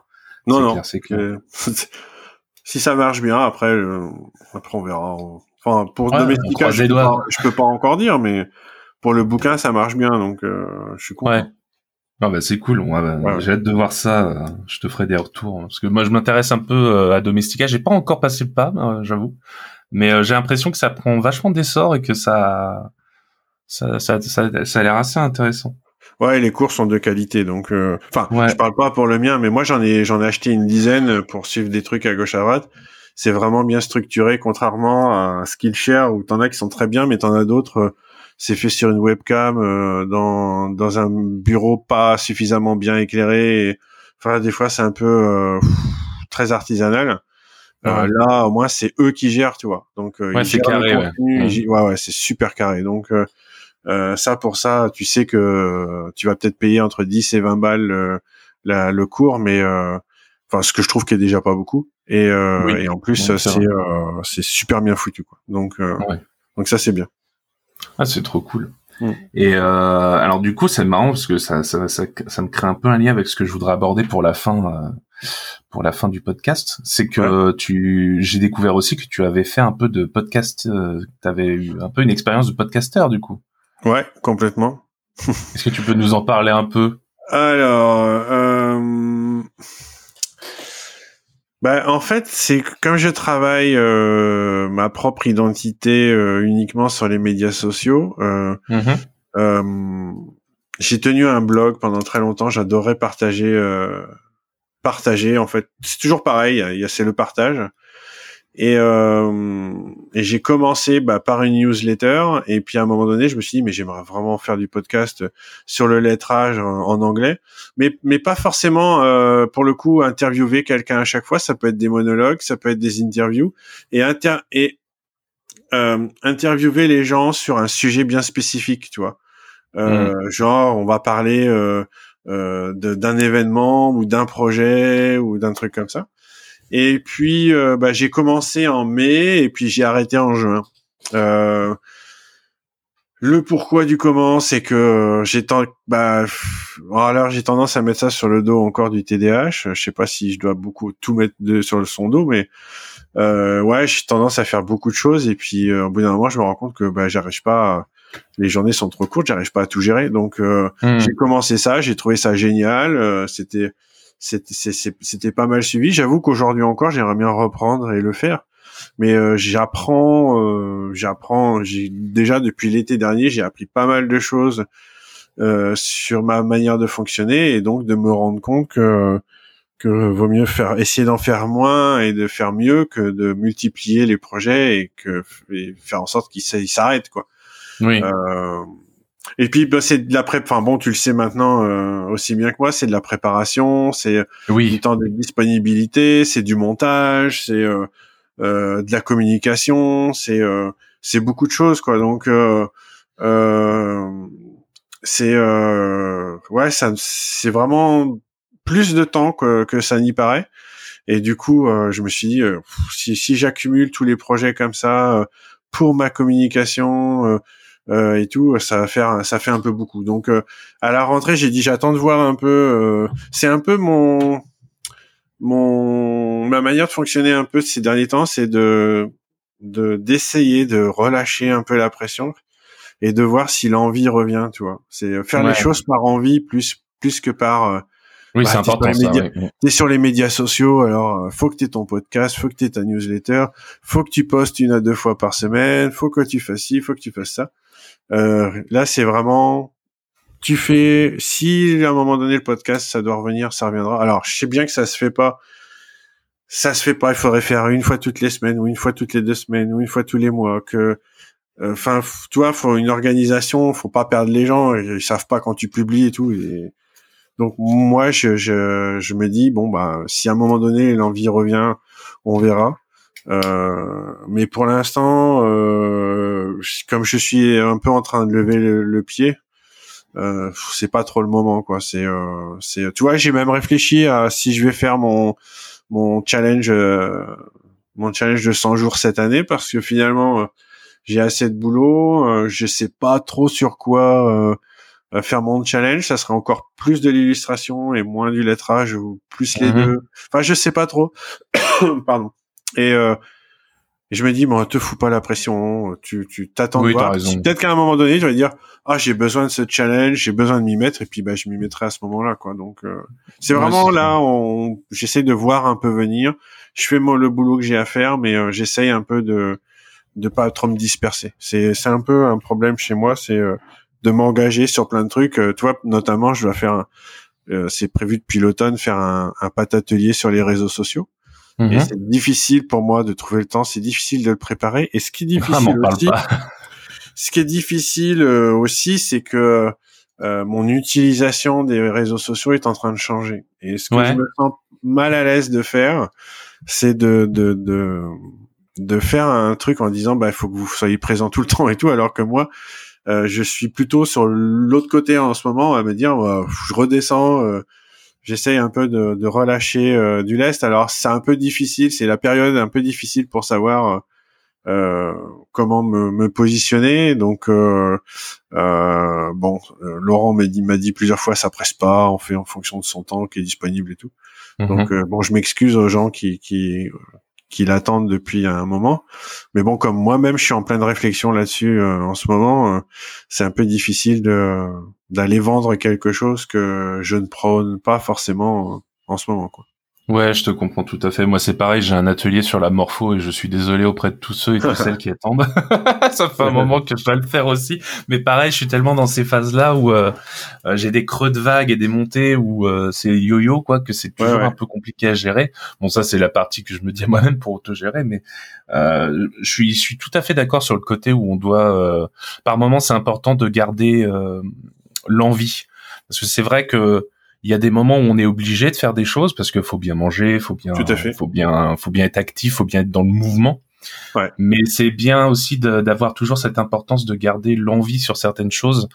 Non, C'est non. clair, c'est clair. Euh, si ça marche bien, après, euh, après on verra. Enfin, pour Ouais, croise je peux, pas, je peux pas encore dire, mais pour le bouquin, ça marche bien, donc euh, je suis content. ouais. Non bah c'est cool. Ouais, j'ai hâte de voir ça. Je te ferai des retours parce que moi je m'intéresse un peu euh, à Domestica. J'ai pas encore passé le pas euh, j'avoue. Mais euh, j'ai l'impression que ça prend vachement d'essor et que ça ça ça ça, ça a l'air assez intéressant. Ouais, les cours sont de qualité, donc euh, enfin, Ouais. je parle pas pour le mien, mais moi j'en ai j'en ai acheté une dizaine pour suivre des trucs à gauche à droite. C'est vraiment bien structuré, contrairement à Skillshare où t'en as qui sont très bien, mais t'en as d'autres. euh, c'est fait sur une webcam euh, dans dans un bureau pas suffisamment bien éclairé. Et, enfin, des fois c'est un peu euh, pff, très artisanal. Euh, là, au moins, c'est eux qui gèrent, tu vois. Donc, euh, Ouais, c'est carré, ouais. contenu, ils gè- ouais, ouais, c'est super carré. Donc, ça, pour ça, tu sais que tu vas peut-être payer entre 10 et 20 balles euh, la, le cours, mais euh, enfin, ce que je trouve qui est déjà pas beaucoup. Et, euh, Oui. et en plus, Ouais, c'est c'est vrai. euh, c'est super bien foutu, quoi. Donc, euh, Ouais. donc ça, c'est bien. Ah, c'est trop cool. Mm. Et euh, alors du coup, c'est marrant parce que ça, ça, ça, ça me crée un peu un lien avec ce que je voudrais aborder pour la fin, euh, pour la fin du podcast. C'est que tu, j'ai découvert aussi que tu avais fait un peu de podcast, euh, tu avais eu un peu une expérience de podcasteur du coup. Ouais, complètement. Est-ce que tu peux nous en parler un peu? Alors, euh, bah, en fait, c'est que comme je travaille euh, ma propre identité euh, uniquement sur les médias sociaux, euh, euh, j'ai tenu un blog pendant très longtemps. J'adorais partager, euh, partager. En fait, c'est toujours pareil. Il y a c'est le partage. Et, euh, et j'ai commencé bah, par une newsletter. Et puis à un moment donné, je me suis dit mais j'aimerais vraiment faire du podcast sur le lettrage en, en anglais, mais mais pas forcément euh, pour le coup interviewer quelqu'un à chaque fois. Ça peut être des monologues, ça peut être des interviews et inter et euh, interviewer les gens sur un sujet bien spécifique, tu vois. Euh, Genre, on va parler euh, euh, d'un événement ou d'un projet ou d'un truc comme ça. Et puis, euh, bah, j'ai commencé en mai et puis j'ai arrêté en juin. Euh, le pourquoi du comment, c'est que j'ai ten- bah, alors j'ai tendance à mettre ça sur le dos encore du TDAH. Je sais pas si je dois beaucoup tout mettre de, sur le son dos, mais euh, ouais, j'ai tendance à faire beaucoup de choses et puis euh, au bout d'un moment, je me rends compte que bah, j'arrive pas. à- les journées sont trop courtes, j'arrive pas à tout gérer. Donc euh, j'ai commencé ça, j'ai trouvé ça génial. euh, c'était c'était pas mal suivi. J'avoue qu'aujourd'hui encore, j'aimerais bien reprendre et le faire. mais euh, j'apprends, euh, j'apprends. J'ai déjà depuis l'été dernier, j'ai appris pas mal de choses euh, sur ma manière de fonctionner et donc de me rendre compte que que vaut mieux faire essayer d'en faire moins et de faire mieux que de multiplier les projets et que et faire en sorte qu'ils s'arrêtent quoi. Oui. Euh, et puis bah, c'est de la pré enfin bon tu le sais maintenant euh, aussi bien que moi c'est de la préparation c'est oui. du temps de disponibilité c'est du montage c'est euh, euh, de la communication c'est euh, c'est beaucoup de choses quoi donc euh, c'est ouais ça c'est vraiment plus de temps que, que ça n'y paraît et du coup je me suis dit si, si j'accumule tous les projets comme ça pour ma communication euh, et tout, ça va faire, ça fait un peu beaucoup. Donc euh, à la rentrée, j'ai dit j'attends de voir un peu. Euh, c'est un peu mon mon ma manière de fonctionner un peu ces derniers temps, c'est de de d'essayer de relâcher un peu la pression et de voir si l'envie revient. Tu vois, c'est faire les choses par envie plus plus que par oui, bah, c'est important. Ça, T'es sur les médias sociaux, alors faut que t'aies ton podcast, faut que t'aies ta newsletter, faut que tu postes une à deux fois par semaine, faut que tu fasses ci, faut que tu fasses ça. Euh, là, c'est vraiment, tu fais, si à un moment donné le podcast, ça doit revenir, ça reviendra. Alors, je sais bien que ça se fait pas. Ça se fait pas. Il faudrait faire une fois toutes les semaines, ou une fois toutes les deux semaines, ou une fois tous les mois. Que, euh, enfin, tu vois, faut une organisation. Faut pas perdre les gens. Ils savent pas quand tu publies et tout. Donc moi, je, je, je me dis bon bah, si à un moment donné l'envie revient, on verra. Euh, mais pour l'instant, euh, comme je suis un peu en train de lever le, pied, euh, c'est pas trop le moment quoi. C'est, euh, c'est, tu vois, j'ai même réfléchi à si je vais faire mon mon challenge, euh, mon challenge de 100 jours cette année parce que finalement j'ai assez de boulot, je sais pas trop sur quoi faire mon challenge, ça serait encore plus de l'illustration et moins du lettrage ou plus les mhm. deux. Enfin, je sais pas trop. Pardon. Et, euh, je me dis, bon, te fous pas la pression, tu tu t'attends oui, voir. Peut-être qu'à un moment donné, je vais dire, ah, j'ai besoin de ce challenge, j'ai besoin de m'y mettre, et puis bah, je m'y mettrai à ce moment-là, quoi. Donc, euh, c'est vraiment là, on, j'essaie de voir un peu venir. Je fais moi le boulot que j'ai à faire, mais euh, j'essaye un peu de de pas trop me disperser. C'est c'est un peu un problème chez moi, c'est euh, de m'engager sur plein de trucs. toi, notamment, je dois faire, c'est prévu depuis l'automne, faire un, un pat atelier sur les réseaux sociaux. Et mhm. c'est difficile pour moi de trouver le temps, c'est difficile de le préparer. Et ce qui est difficile aussi, ce qui est difficile euh, aussi, c'est que euh, mon utilisation des réseaux sociaux est en train de changer. Et ce que je me sens mal à l'aise de faire, c'est de, de, de, de faire un truc en disant, bah, il faut que vous soyez présent tout le temps et tout, alors que moi, euh, je suis plutôt sur l'autre côté en ce moment à me dire, bah, je redescends, euh, j'essaye un peu de, de relâcher euh, du lest. Alors c'est un peu difficile, c'est la période un peu difficile pour savoir euh, euh comment me, me, positionner. Donc euh, euh bon, Laurent m'a dit, m'a dit plusieurs fois ça presse pas, on fait en fonction de son temps qui est disponible et tout. Mhm. Donc bon, je m'excuse aux gens qui qui qui l'attendent depuis un moment. Mais bon, comme moi-même, je suis en pleine réflexion là-dessus euh, en ce moment, euh, c'est un peu difficile de d'aller vendre quelque chose que je ne prône pas forcément euh, en ce moment, quoi. Ouais, je te comprends tout à fait. Moi, c'est pareil, j'ai un atelier sur la morpho et je suis désolé auprès de tous ceux et toutes celles qui attendent. ça fait un moment que je dois le faire aussi. Mais pareil, je suis tellement dans ces phases-là où euh, euh, j'ai des creux de vagues et des montées où euh, c'est yo-yo, quoi, que c'est toujours un peu compliqué à gérer. Bon, ça, c'est la partie que je me dis à moi-même pour auto-gérer, mais je suis, je suis tout à fait d'accord sur le côté où on doit, par moment, c'est important de garder l'envie. Parce que c'est vrai que il y a des moments où on est obligé de faire des choses parce qu'il faut bien manger, faut bien, faut bien, faut bien être actif, faut bien être dans le mouvement. Ouais. Mais c'est bien aussi d'avoir toujours cette importance de garder l'envie sur certaines choses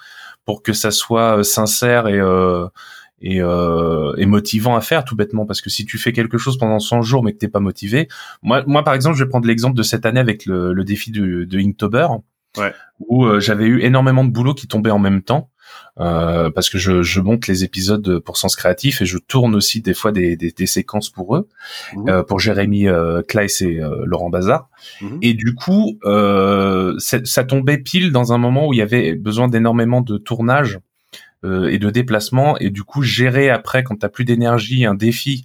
pour que ça soit euh, sincère et euh, et, euh, et, motivant à faire tout bêtement parce que si tu fais quelque chose pendant 100 jours mais que t'es pas motivé moi moi par exemple je vais prendre l'exemple de cette année avec le, le défi de, de Inktober ouais. où euh, j'avais eu énormément de boulot qui tombait en même temps parce que je, je, monte les épisodes pour Sens Créatif et je tourne aussi des fois des, des, des séquences pour eux, mmh. euh, pour Jérémy euh, Kleiss et euh, Laurent Bazar. Mmh. Et du coup, euh, ça tombait pile dans un moment où il y avait besoin d'énormément de tournage et de déplacement. Et du coup, gérer après, quand t'as plus d'énergie, un défi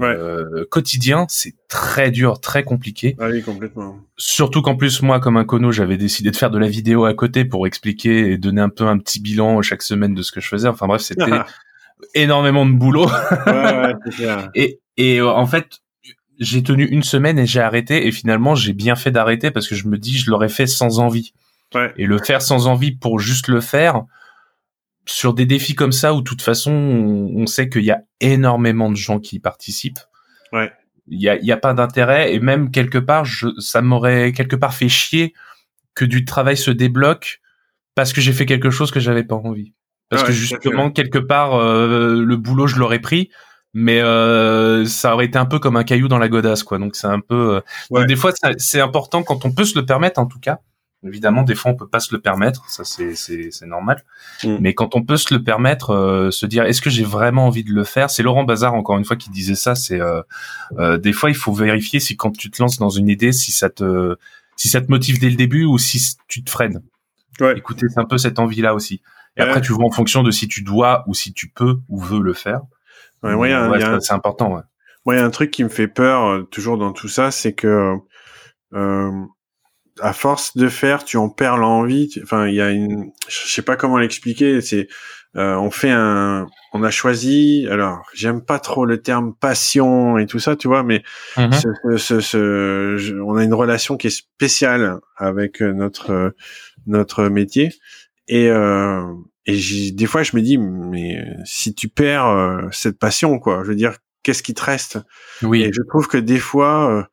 euh, quotidien, c'est très dur, très compliqué. Ah oui, complètement. Surtout qu'en plus, moi, comme un cono, j'avais décidé de faire de la vidéo à côté pour expliquer et donner un peu un petit bilan chaque semaine de ce que je faisais. Enfin bref, c'était énormément de boulot. ouais, ouais, et et euh, en fait, j'ai tenu une semaine et j'ai arrêté. Et finalement, j'ai bien fait d'arrêter parce que je me dis, je l'aurais fait sans envie. Ouais. Et le faire sans envie pour juste le faire, sur des défis comme ça où de toute façon on, sait qu'il y a énormément de gens qui participent. Ouais. Il y a, y a pas d'intérêt et même quelque part je, ça m'aurait quelque part fait chier que du travail se débloque parce que j'ai fait quelque chose que j'avais pas envie. Parce que justement quelque part euh, le boulot je l'aurais pris mais euh, ça aurait été un peu comme un caillou dans la godasse quoi. Donc c'est un peu euh, des fois c'est important quand on peut se le permettre en tout cas Évidemment, des fois, on peut pas se le permettre, ça c'est c'est normal. Mm. Mais quand on peut se le permettre, euh, se dire est-ce que j'ai vraiment envie de le faire? C'est Laurent Bazar encore une fois qui disait ça. C'est euh, euh, des fois, il faut vérifier si quand tu te lances dans une idée, si ça te si ça te motive dès le début ou si tu te freines. Ouais. Écoutez, c'est un peu cette envie-là aussi. Et après, tu vois en fonction de si tu dois ou si tu peux ou veux le faire. Ouais, ouais, c'est important. Ouais. Moi, il y a un truc qui me fait peur toujours dans tout ça, c'est que euh, à force de faire, tu en perds l'envie. Enfin, il y a une, je sais pas comment l'expliquer. C'est, euh, on fait un, on a choisi. Alors, j'aime pas trop le terme passion et tout ça, tu vois, mais mhm. ce, ce, on a une relation qui est spéciale avec notre notre métier et euh, et des fois je me dis mais si tu perds euh, cette passion quoi, je veux dire qu'est-ce qui te reste? Oui. Et je trouve que des fois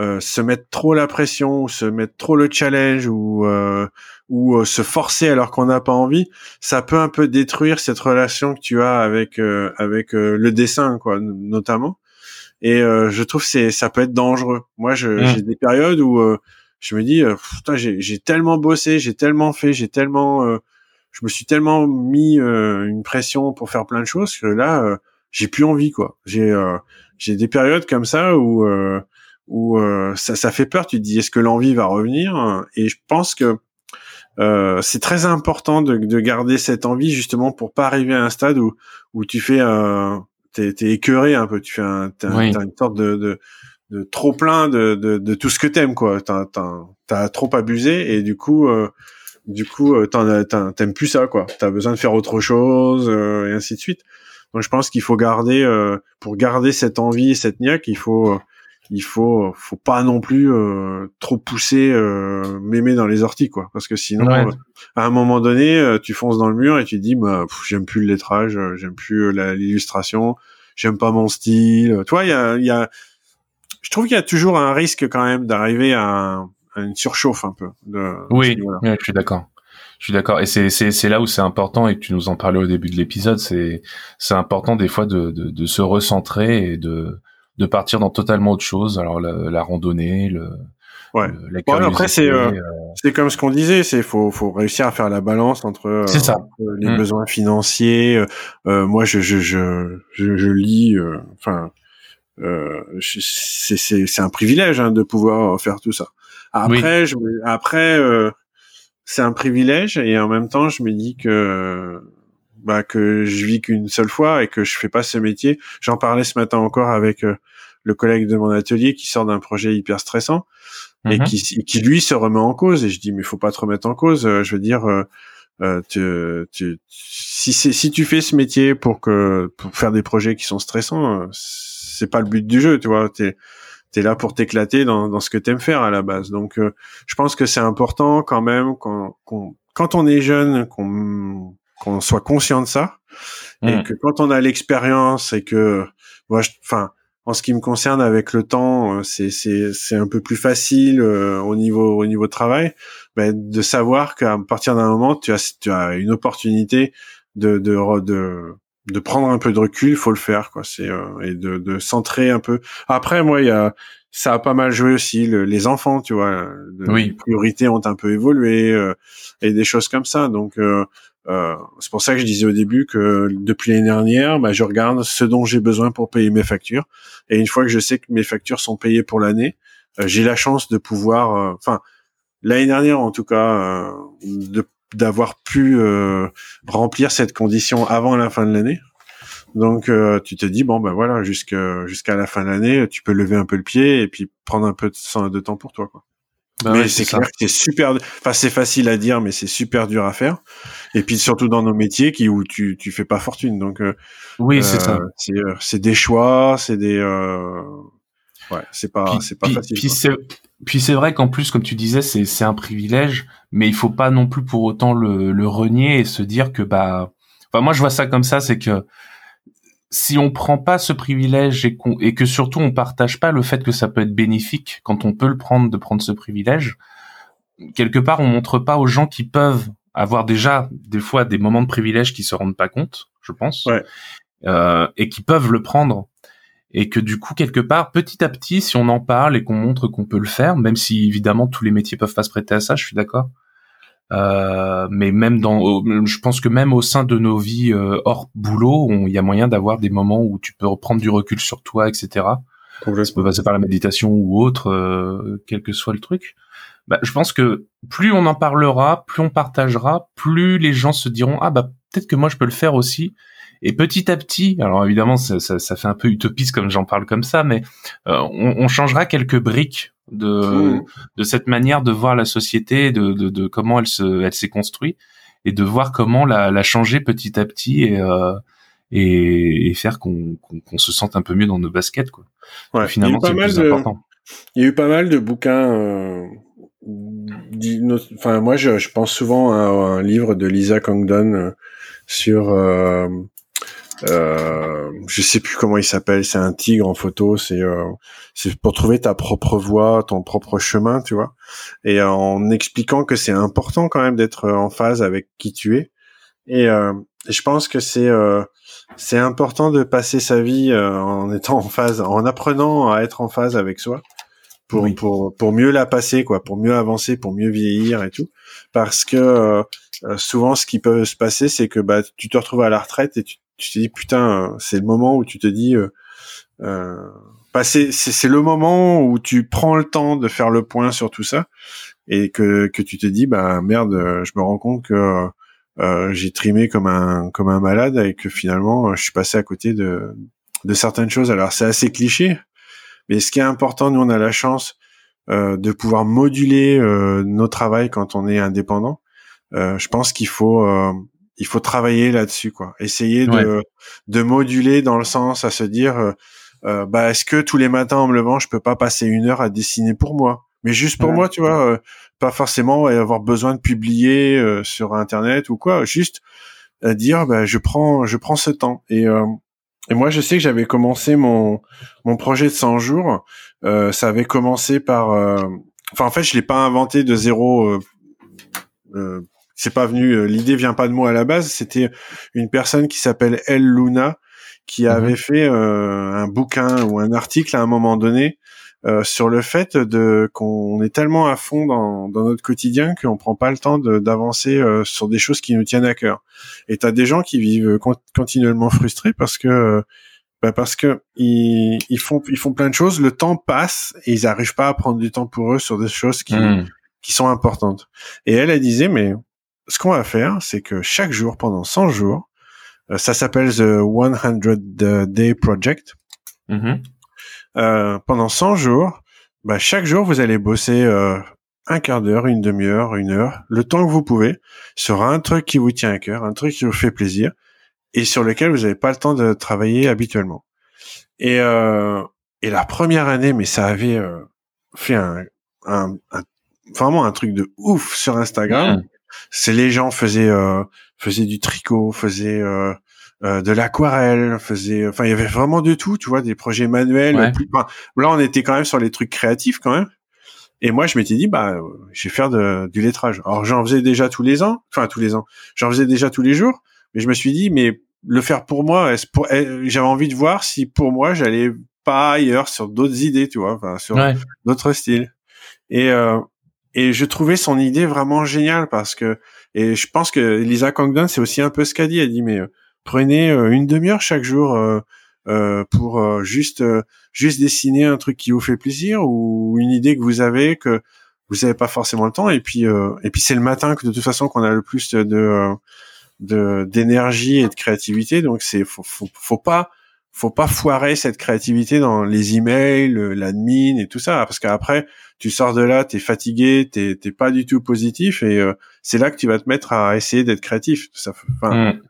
euh, euh, se mettre trop la pression, ou se mettre trop le challenge ou euh, ou euh, se forcer alors qu'on n'a pas envie, ça peut un peu détruire cette relation que tu as avec avec le dessin quoi notamment. Et je trouve c'est ça peut être dangereux. Moi je, mmh. j'ai des périodes où je me dis putain j'ai j'ai tellement bossé, j'ai tellement fait, j'ai tellement je me suis tellement mis une pression pour faire plein de choses que là j'ai plus envie quoi. J'ai j'ai des périodes comme ça où où euh, ça, ça fait peur. Tu te dis est-ce que l'envie va revenir? Et je pense que euh, c'est très important de, de, garder cette envie justement pour pas arriver à un stade où où tu fais euh, t'es, t'es écœuré un peu. Tu fais un, t'as, une sorte de, de, de trop plein de, de, de, tout ce que t'aimes quoi. T'as, t'as, trop abusé et du coup euh, du coup euh, t'en, t'aimes plus ça quoi. T'as besoin de faire autre chose et ainsi de suite. Donc je pense qu'il faut garder pour garder cette envie et cette niaque, il faut il faut faut pas non plus euh, trop pousser euh, mémé dans les orties quoi. Parce que sinon euh, à un moment donné euh, tu fonces dans le mur et tu dis bah j'aime plus le lettrage j'aime plus l'illustration j'aime pas mon style. Toi il y a il y a je trouve qu'il y a toujours un risque quand même d'arriver à, une surchauffe un peu de, oui, je suis d'accord. Je suis d'accord. Et c'est c'est c'est là où c'est important et que tu nous en parlais au début de l'épisode c'est c'est important des fois de, de de se recentrer et de de partir dans totalement autre chose. Alors la, la randonnée, le, ouais. après c'est euh, euh, c'est comme ce qu'on disait, c'est faut faut réussir à faire la balance entre, euh, ça. les mm. besoins financiers. moi je je je je, je lis, enfin c'est c'est c'est un privilège hein, de pouvoir faire tout ça. Après je après c'est un privilège et en même temps je me dis que bah, que je vis qu'une seule fois et que je fais pas ce métier. J'en parlais ce matin encore avec euh, le collègue de mon atelier qui sort d'un projet hyper stressant et mhm. qui, qui lui se remet en cause. Et je dis mais faut pas te remettre en cause. Euh, je veux dire, euh, tu, tu, si c'est si tu fais ce métier pour que pour faire des projets qui sont stressants, c'est pas le but du jeu, tu vois. T'es t'es là pour t'éclater dans, dans ce que t'aimes faire à la base. Donc, je pense que c'est important quand même quand, quand on est jeune, qu'on qu'on soit conscient de ça et hmm. que quand on a l'expérience et que moi enfin en ce qui me concerne avec le temps euh, c'est c'est c'est un peu plus facile euh, au niveau au niveau de travail ben, de savoir qu'à partir d'un moment tu as tu as une opportunité de de de de prendre un peu de recul, il faut le faire quoi. C'est euh, et de, de centrer un peu. Après moi il y a ça a pas mal joué aussi les enfants, tu vois. oui. Les priorités ont un peu évolué et des choses comme ça. Donc euh, c'est pour ça que je disais au début que depuis l'année dernière, bah, je regarde ce dont j'ai besoin pour payer mes factures. Et une fois que je sais que mes factures sont payées pour l'année, euh, j'ai la chance de pouvoir, euh, enfin l'année dernière en tout cas, d'avoir pu remplir cette condition avant la fin de l'année. Donc euh, tu te dis bon ben voilà jusqu'à jusqu'à la fin de l'année, tu peux lever un peu le pied et puis prendre un peu de, de temps pour toi quoi. Bah mais c'est clair que c'est super. Enfin, c'est facile à dire, mais c'est super dur à faire. Et puis surtout dans nos métiers qui où tu tu fais pas fortune. Donc euh, oui, c'est ça. Euh, c'est des choix, c'est des euh... ouais, c'est pas c'est pas facile. Puis c'est puis c'est vrai qu'en plus, comme tu disais, c'est c'est un privilège, mais il faut pas non plus pour autant le le renier et se dire que bah. Enfin, moi je vois ça comme ça, c'est que si on prend pas ce privilège et, et, que surtout on partage pas le fait que ça peut être bénéfique quand on peut le prendre de prendre ce privilège, quelque part on montre pas aux gens qui peuvent avoir déjà des fois des moments de privilège qui se rendent pas compte, je pense, euh, et qui peuvent le prendre. Et que du coup quelque part petit à petit si on en parle et qu'on montre qu'on peut le faire, même si évidemment tous les métiers peuvent pas se prêter à ça, je suis d'accord euh, mais même dans, je pense que même au sein de nos vies euh, hors boulot, il y a moyen d'avoir des moments où tu peux reprendre du recul sur toi, etc. Ça peut passer par la méditation ou autre, euh, quel que soit le truc. Bah, je pense que plus on en parlera, plus on partagera, plus les gens se diront ah bah peut-être que moi je peux le faire aussi. Et petit à petit, alors évidemment ça, ça, ça fait un peu utopiste comme j'en parle comme ça, mais on, on, changera quelques briques de mmh. de cette manière de voir la société, de, de, de comment elle se elle s'est construite et de voir comment la, la changer petit à petit et euh, et, et, faire qu'on qu'on se sente un peu mieux dans nos baskets quoi. Ouais, finalement c'est plus de, important. Il y a eu pas mal de bouquins. Euh, enfin moi je, je, pense souvent à un livre de Lisa Congdon euh, sur euh, euh, je sais plus comment il s'appelle, c'est un tigre en photo, c'est euh, c'est pour trouver ta propre voie, ton propre chemin, tu vois. Et en expliquant que c'est important quand même d'être en phase avec qui tu es. Et, euh, je pense que c'est euh, c'est important de passer sa vie euh, en étant en phase, en apprenant à être en phase avec soi pour pour pour mieux la passer quoi, pour mieux avancer, pour mieux vieillir et tout. Parce que souvent ce qui peut se passer c'est que bah tu te retrouves à la retraite et tu tu te dis putain, c'est le moment où tu te dis, euh, euh bah, c'est le moment où tu prends le temps de faire le point sur tout ça et que que tu te dis bah merde, je me rends compte que euh, j'ai trimé comme un comme un malade et que finalement je suis passé à côté de de certaines choses. Alors c'est assez cliché, mais ce qui est important, nous on a la chance euh, de pouvoir moduler euh, nos travails quand on est indépendant. Je pense qu'il faut il faut travailler là-dessus, quoi. Essayer de, de moduler dans le sens à se dire, euh, euh, bah, est-ce que tous les matins en me levant, je peux pas passer une heure à dessiner pour moi, mais juste pour moi, tu vois, euh, pas forcément avoir besoin de publier sur Internet ou quoi, juste dire, bah, je prends, je prends ce temps. Et, et moi, je sais que j'avais commencé mon mon projet de 100 jours. ça avait commencé par, enfin, en fait, je l'ai pas inventé de zéro. Euh, c'est pas venu, euh, l'idée vient pas de moi à la base. C'était une personne qui s'appelle El Luna qui mhm. avait fait euh, un bouquin ou un article à un moment donné euh, sur le fait de qu'on est tellement à fond dans, dans notre quotidien qu'on prend pas le temps d'avancer sur des choses qui nous tiennent à cœur. Et t'as des gens qui vivent continuellement frustrés parce que bah parce que ils, ils, font ils font plein de choses, le temps passe et ils arrivent pas à prendre du temps pour eux sur des choses qui mhm. qui sont importantes. Et elle, elle disait mais ce qu'on va faire, c'est que chaque jour, pendant 100 jours, euh, ça s'appelle The 100 Day Project. Mm-hmm. euh, pendant 100 jours, bah, chaque jour, vous allez bosser euh, un quart d'heure, une demi-heure, une heure, le temps que vous pouvez, sur un truc qui vous tient à cœur, un truc qui vous fait plaisir, et sur lequel vous n'avez pas le temps de travailler habituellement. Et, euh, et la première année, mais ça avait euh, fait un, un, vraiment un truc de ouf sur Instagram. Mm c'est les gens faisaient euh, faisaient du tricot, faisaient euh, euh, de l'aquarelle, faisaient enfin il y avait vraiment de tout, tu vois, des projets manuels. là on était quand même sur les trucs créatifs quand même. Et moi je m'étais dit bah je vais faire de, du lettrage. Alors j'en faisais déjà tous les ans, enfin tous les ans. J'en faisais déjà tous les jours, mais je me suis dit mais le faire pour moi, j'avais envie de voir si pour moi j'allais pas ailleurs sur d'autres idées, tu vois, enfin sur d'autres styles. Et euh, et je trouvais son idée vraiment géniale parce que et je pense que Lisa Congdon c'est aussi un peu ce qu'a dit elle dit mais euh, prenez euh, une demi-heure chaque jour euh, pour juste juste dessiner un truc qui vous fait plaisir ou une idée que vous avez que vous n'avez pas forcément le temps et puis et puis c'est le matin que de toute façon qu'on a le plus de de d'énergie et de créativité. Donc c'est faut, faut pas faut pas foirer cette créativité dans les emails, l'admin et tout ça, parce qu'après tu sors de là, t'es fatigué, t'es t'es pas du tout positif et euh, c'est là que tu vas te mettre à essayer d'être créatif. Ça, enfin, mm.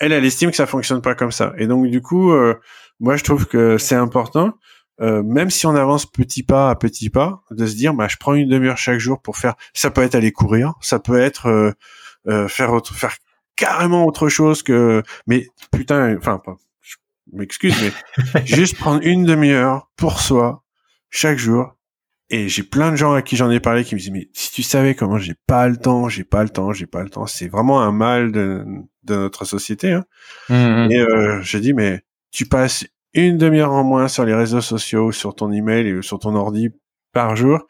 elle, elle estime que ça fonctionne pas comme ça. Et donc du coup, euh, moi je trouve que c'est important, euh, même si on avance petit pas à petit pas, de se dire, bah je prends une demi-heure chaque jour pour faire. Ça peut être aller courir, ça peut être faire autre, faire carrément autre chose que. Mais putain, enfin pas m'excuse, mais juste prendre une demi-heure pour soi chaque jour. Et j'ai plein de gens à qui j'en ai parlé qui me disent mais si tu savais comment j'ai pas le temps, j'ai pas le temps, j'ai pas le temps. C'est vraiment un mal de, de notre société. Hein. Mmh, mmh. Et euh, je dis mais tu passes une demi-heure en moins sur les réseaux sociaux, sur ton email et sur ton ordi par jour.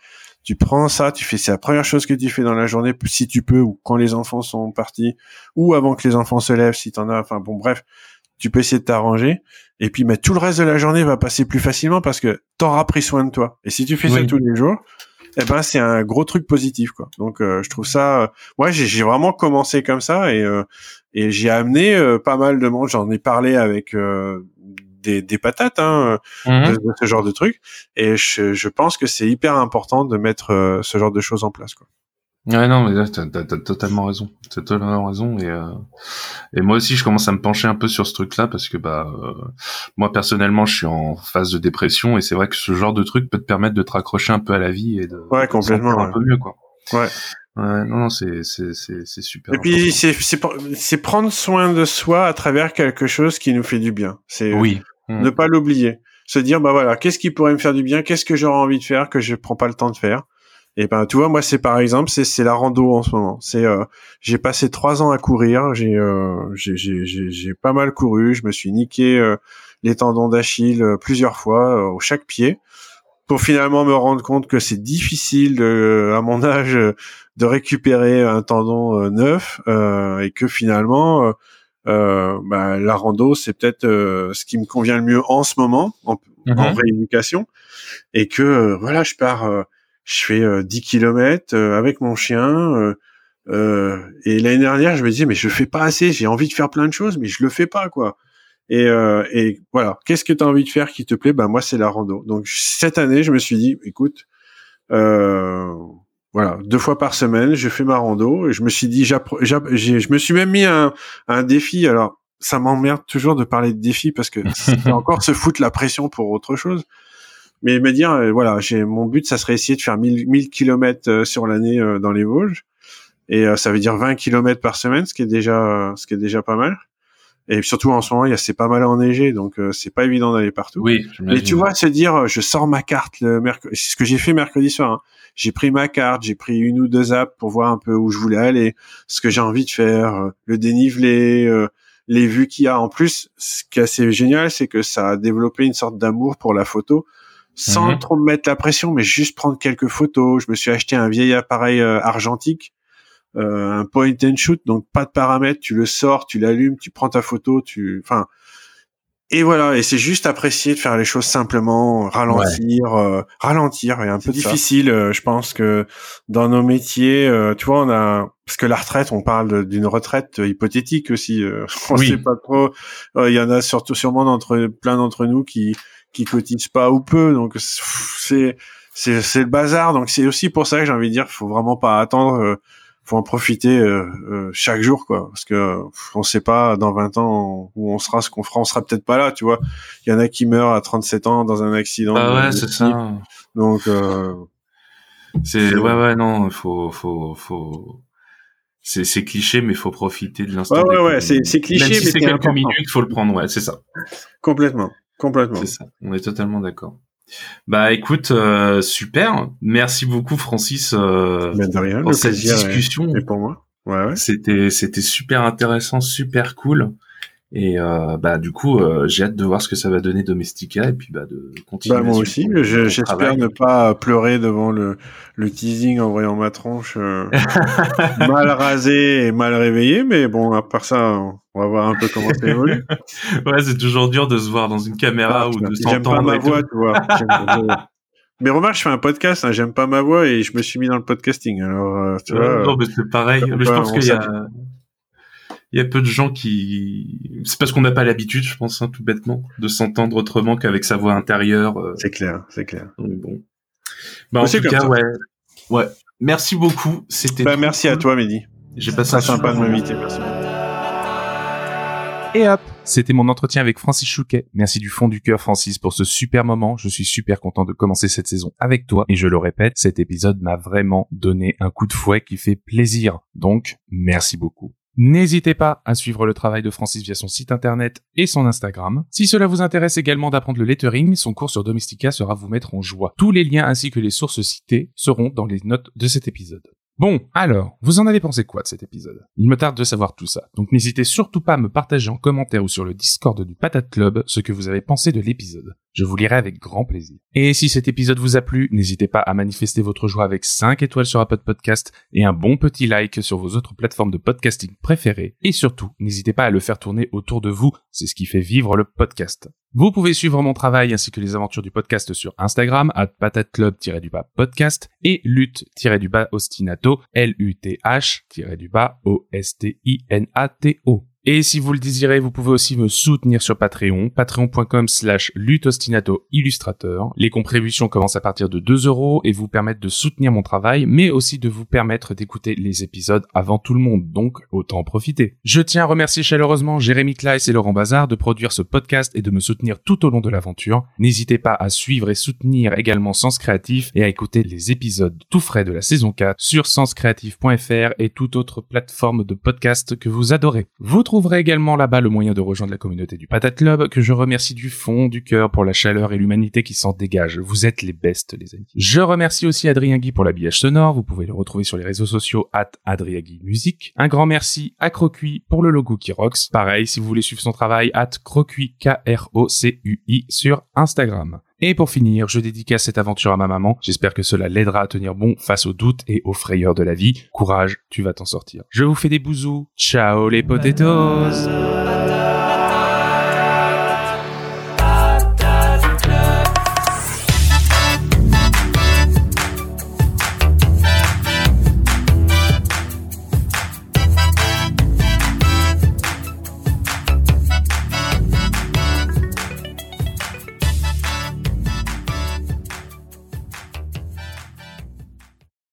Tu prends ça, tu fais c'est la première chose que tu fais dans la journée, si tu peux, ou quand les enfants sont partis, ou avant que les enfants se lèvent, si t'en as. Enfin bon, bref, tu peux essayer de t'arranger. Et puis mais tout le reste de la journée va passer plus facilement parce que t'auras pris soin de toi. Et si tu fais ça tous les jours eh ben c'est un gros truc positif quoi. Donc euh, je trouve ça euh, ouais j'ai vraiment commencé comme ça et euh, et j'ai amené pas mal de monde. J'en ai parlé avec des, des patates hein, mhm. de, ce genre de trucs et je, je pense que c'est hyper important de mettre ce genre de choses en place quoi Ouais, non, mais t'as, t'as, t'as totalement raison. T'as totalement raison. Et, euh, et moi aussi, je commence à me pencher un peu sur ce truc-là parce que, bah, euh, moi, personnellement, je suis en phase de dépression et c'est vrai que ce genre de truc peut te permettre de te raccrocher un peu à la vie et de, ouais, complètement, un peu mieux, quoi. Ouais. Ouais, non, non, c'est, c'est, c'est, c'est super. Et puis, c'est, prendre soin de soi à travers quelque chose qui nous fait du bien. C'est oui. ne pas l'oublier. Se dire, bah voilà, qu'est-ce qui pourrait me faire du bien? Qu'est-ce que j'aurais envie de faire que je prends pas le temps de faire? Et ben tu vois moi c'est par exemple c'est c'est la rando en ce moment. C'est euh, j'ai passé trois ans à courir, j'ai euh, j'ai j'ai j'ai pas mal couru, je me suis niqué euh, les tendons d'Achille euh, plusieurs fois au chaque pied pour finalement me rendre compte que c'est difficile de, à mon âge de récupérer un tendon neuf et que finalement bah, la rando c'est peut-être ce qui me convient le mieux en ce moment en, en mm-hmm. rééducation et que voilà je pars je fais 10 euh, km euh, avec mon chien. Euh, et l'année dernière, je me disais mais je fais pas assez. J'ai envie de faire plein de choses, mais je le fais pas quoi. Et, et voilà, qu'est-ce que tu as envie de faire qui te plaît? Ben moi, c'est la rando. Donc cette année, je me suis dit, écoute, voilà, deux fois par semaine, je fais ma rando. Et je me suis dit, je me suis même mis un, un défi. Alors ça m'emmerde toujours de parler de défi parce que c'est encore se foutre la pression pour autre chose mais me dire euh, voilà j'ai mon but ça serait essayer de faire 1000 1000 kilomètres euh, sur l'année euh, dans les Vosges. Et ça veut dire 20 kilomètres par semaine ce qui est déjà ce qui est déjà pas mal. Et surtout en ce moment il y a c'est pas mal enneigé donc c'est pas évident d'aller partout. Oui mais tu vois se dire je sors ma carte le mercredi c'est ce que j'ai fait mercredi soir hein. j'ai pris ma carte j'ai pris une ou deux apps pour voir un peu où je voulais aller ce que j'ai envie de faire le dénivelé les vues qu'il y a. En plus ce qui est assez génial c'est que ça a développé une sorte d'amour pour la photo sans mhm. trop me mettre la pression, mais juste prendre quelques photos. Je me suis acheté un vieil appareil euh, argentique, euh, un point and shoot, donc pas de paramètres. Tu le sors, tu l'allumes, tu prends ta photo, tu, enfin, et voilà. Et c'est juste apprécier de faire les choses simplement, ralentir, euh, ralentir. Et un peu difficile, je pense que dans nos métiers, tu vois, on a parce que la retraite, on parle d'une retraite hypothétique aussi. on sait pas trop. Il y en a surtout sûrement d'entre plein d'entre nous qui qui cotisent pas ou peu. Donc c'est c'est c'est le bazar. Donc c'est aussi pour ça que j'ai envie de dire, faut vraiment pas attendre. Euh, faut en profiter euh, euh, chaque jour quoi parce que on sait pas dans 20 ans où on sera ce qu'on fera on sera peut-être pas là tu vois il y en a qui meurent à 37 ans dans un accident ah ouais c'est ça donc c'est ouais ouais non faut faut faut c'est c'est cliché mais faut profiter de l'instant ouais ouais, ouais c'est c'est cliché Même si mais c'est quelques minutes faut le prendre ouais c'est ça complètement Complètement. C'est ça. On est totalement d'accord. Bah écoute, euh, super. Merci beaucoup Francis euh, de rien, pour cette discussion. Et pour moi. Ouais, ouais. C'était c'était super intéressant, super cool. Et euh, bah du coup, euh, j'ai hâte de voir ce que ça va donner Domestica et puis bah de continuer. Bah, moi aussi, j'espère ne pas pleurer devant le, le teasing en voyant ma tronche euh, mal rasée et mal réveillée, mais bon, à part ça, on va voir un peu comment ça évolue. ouais, c'est toujours dur de se voir dans une caméra ah, ou de s'entendre. J'aime pas ma voix, tu vois. Mais remarque, je fais un podcast, hein, j'aime pas ma voix et je me suis mis dans le podcasting. Alors, tu vois. Non, mais c'est pareil. Mais je pense qu'il y a, il y a peu de gens qui. C'est parce qu'on n'a pas l'habitude, je pense, hein, tout bêtement, de s'entendre autrement qu'avec sa voix intérieure. euh. C'est clair, c'est clair. Donc bon. Bah, en tout cas, ouais. Ouais. Merci beaucoup. C'était. Bah, merci à toi, Mehdi. J'ai passé un sympa de m'inviter. Merci. Et hop, c'était mon entretien avec Francis Chouquet. Merci du fond du cœur Francis pour ce super moment. Je suis super content de commencer cette saison avec toi. Et je le répète, cet épisode m'a vraiment donné un coup de fouet qui fait plaisir. Donc, merci beaucoup. N'hésitez pas à suivre le travail de Francis via son site internet et son Instagram. Si cela vous intéresse également d'apprendre le lettering, son cours sur Domestika sera vous mettre en joie. Tous les liens ainsi que les sources citées seront dans les notes de cet épisode. Bon, alors, vous en avez pensé quoi de cet épisode? Il me tarde de savoir tout ça, donc n'hésitez surtout pas à me partager en commentaire ou sur le Discord du Patate Club ce que vous avez pensé de l'épisode. Je vous lirai avec grand plaisir. Et si cet épisode vous a plu, n'hésitez pas à manifester votre joie avec 5 étoiles sur Apple Podcast et un bon petit like sur vos autres plateformes de podcasting préférées. Et surtout, n'hésitez pas à le faire tourner autour de vous, c'est ce qui fait vivre le podcast. Vous pouvez suivre mon travail ainsi que les aventures du podcast sur Instagram, at patateclub-du-bas podcast et lutte-du-bas ostinato, L-U-T-H-du-bas O-S-T-I-N-A-T-O. Et si vous le désirez, vous pouvez aussi me soutenir sur Patreon, patreon.com slash lutostinato illustrateur. Les contributions commencent à partir de 2 euros et vous permettent de soutenir mon travail, mais aussi de vous permettre d'écouter les épisodes avant tout le monde, donc autant en profiter. Je tiens à remercier chaleureusement Jérémy Kleiss et Laurent Bazar de produire ce podcast et de me soutenir tout au long de l'aventure. N'hésitez pas à suivre et soutenir également Sens Créatif et à écouter les épisodes tout frais de la saison 4 sur senscreatif.fr et toute autre plateforme de podcast que vous adorez. Trouverez également là-bas le moyen de rejoindre la communauté du Patate Club que je remercie du fond du cœur pour la chaleur et l'humanité qui s'en dégage. Vous êtes les bestes, les amis. Je remercie aussi Adrien Guy pour l'habillage sonore. Vous pouvez le retrouver sur les réseaux sociaux at Adrien Guy Musique. Un grand merci à Crocuit pour le logo qui. Pareil, si vous voulez suivre son travail, at Crocuit, K-R-O-C-U-I sur Instagram. Et pour finir, je dédicace cette aventure à ma maman. J'espère que cela l'aidera à tenir bon face aux doutes et aux frayeurs de la vie. Courage, tu vas t'en sortir. Je vous fais des bousous. Ciao les potatoes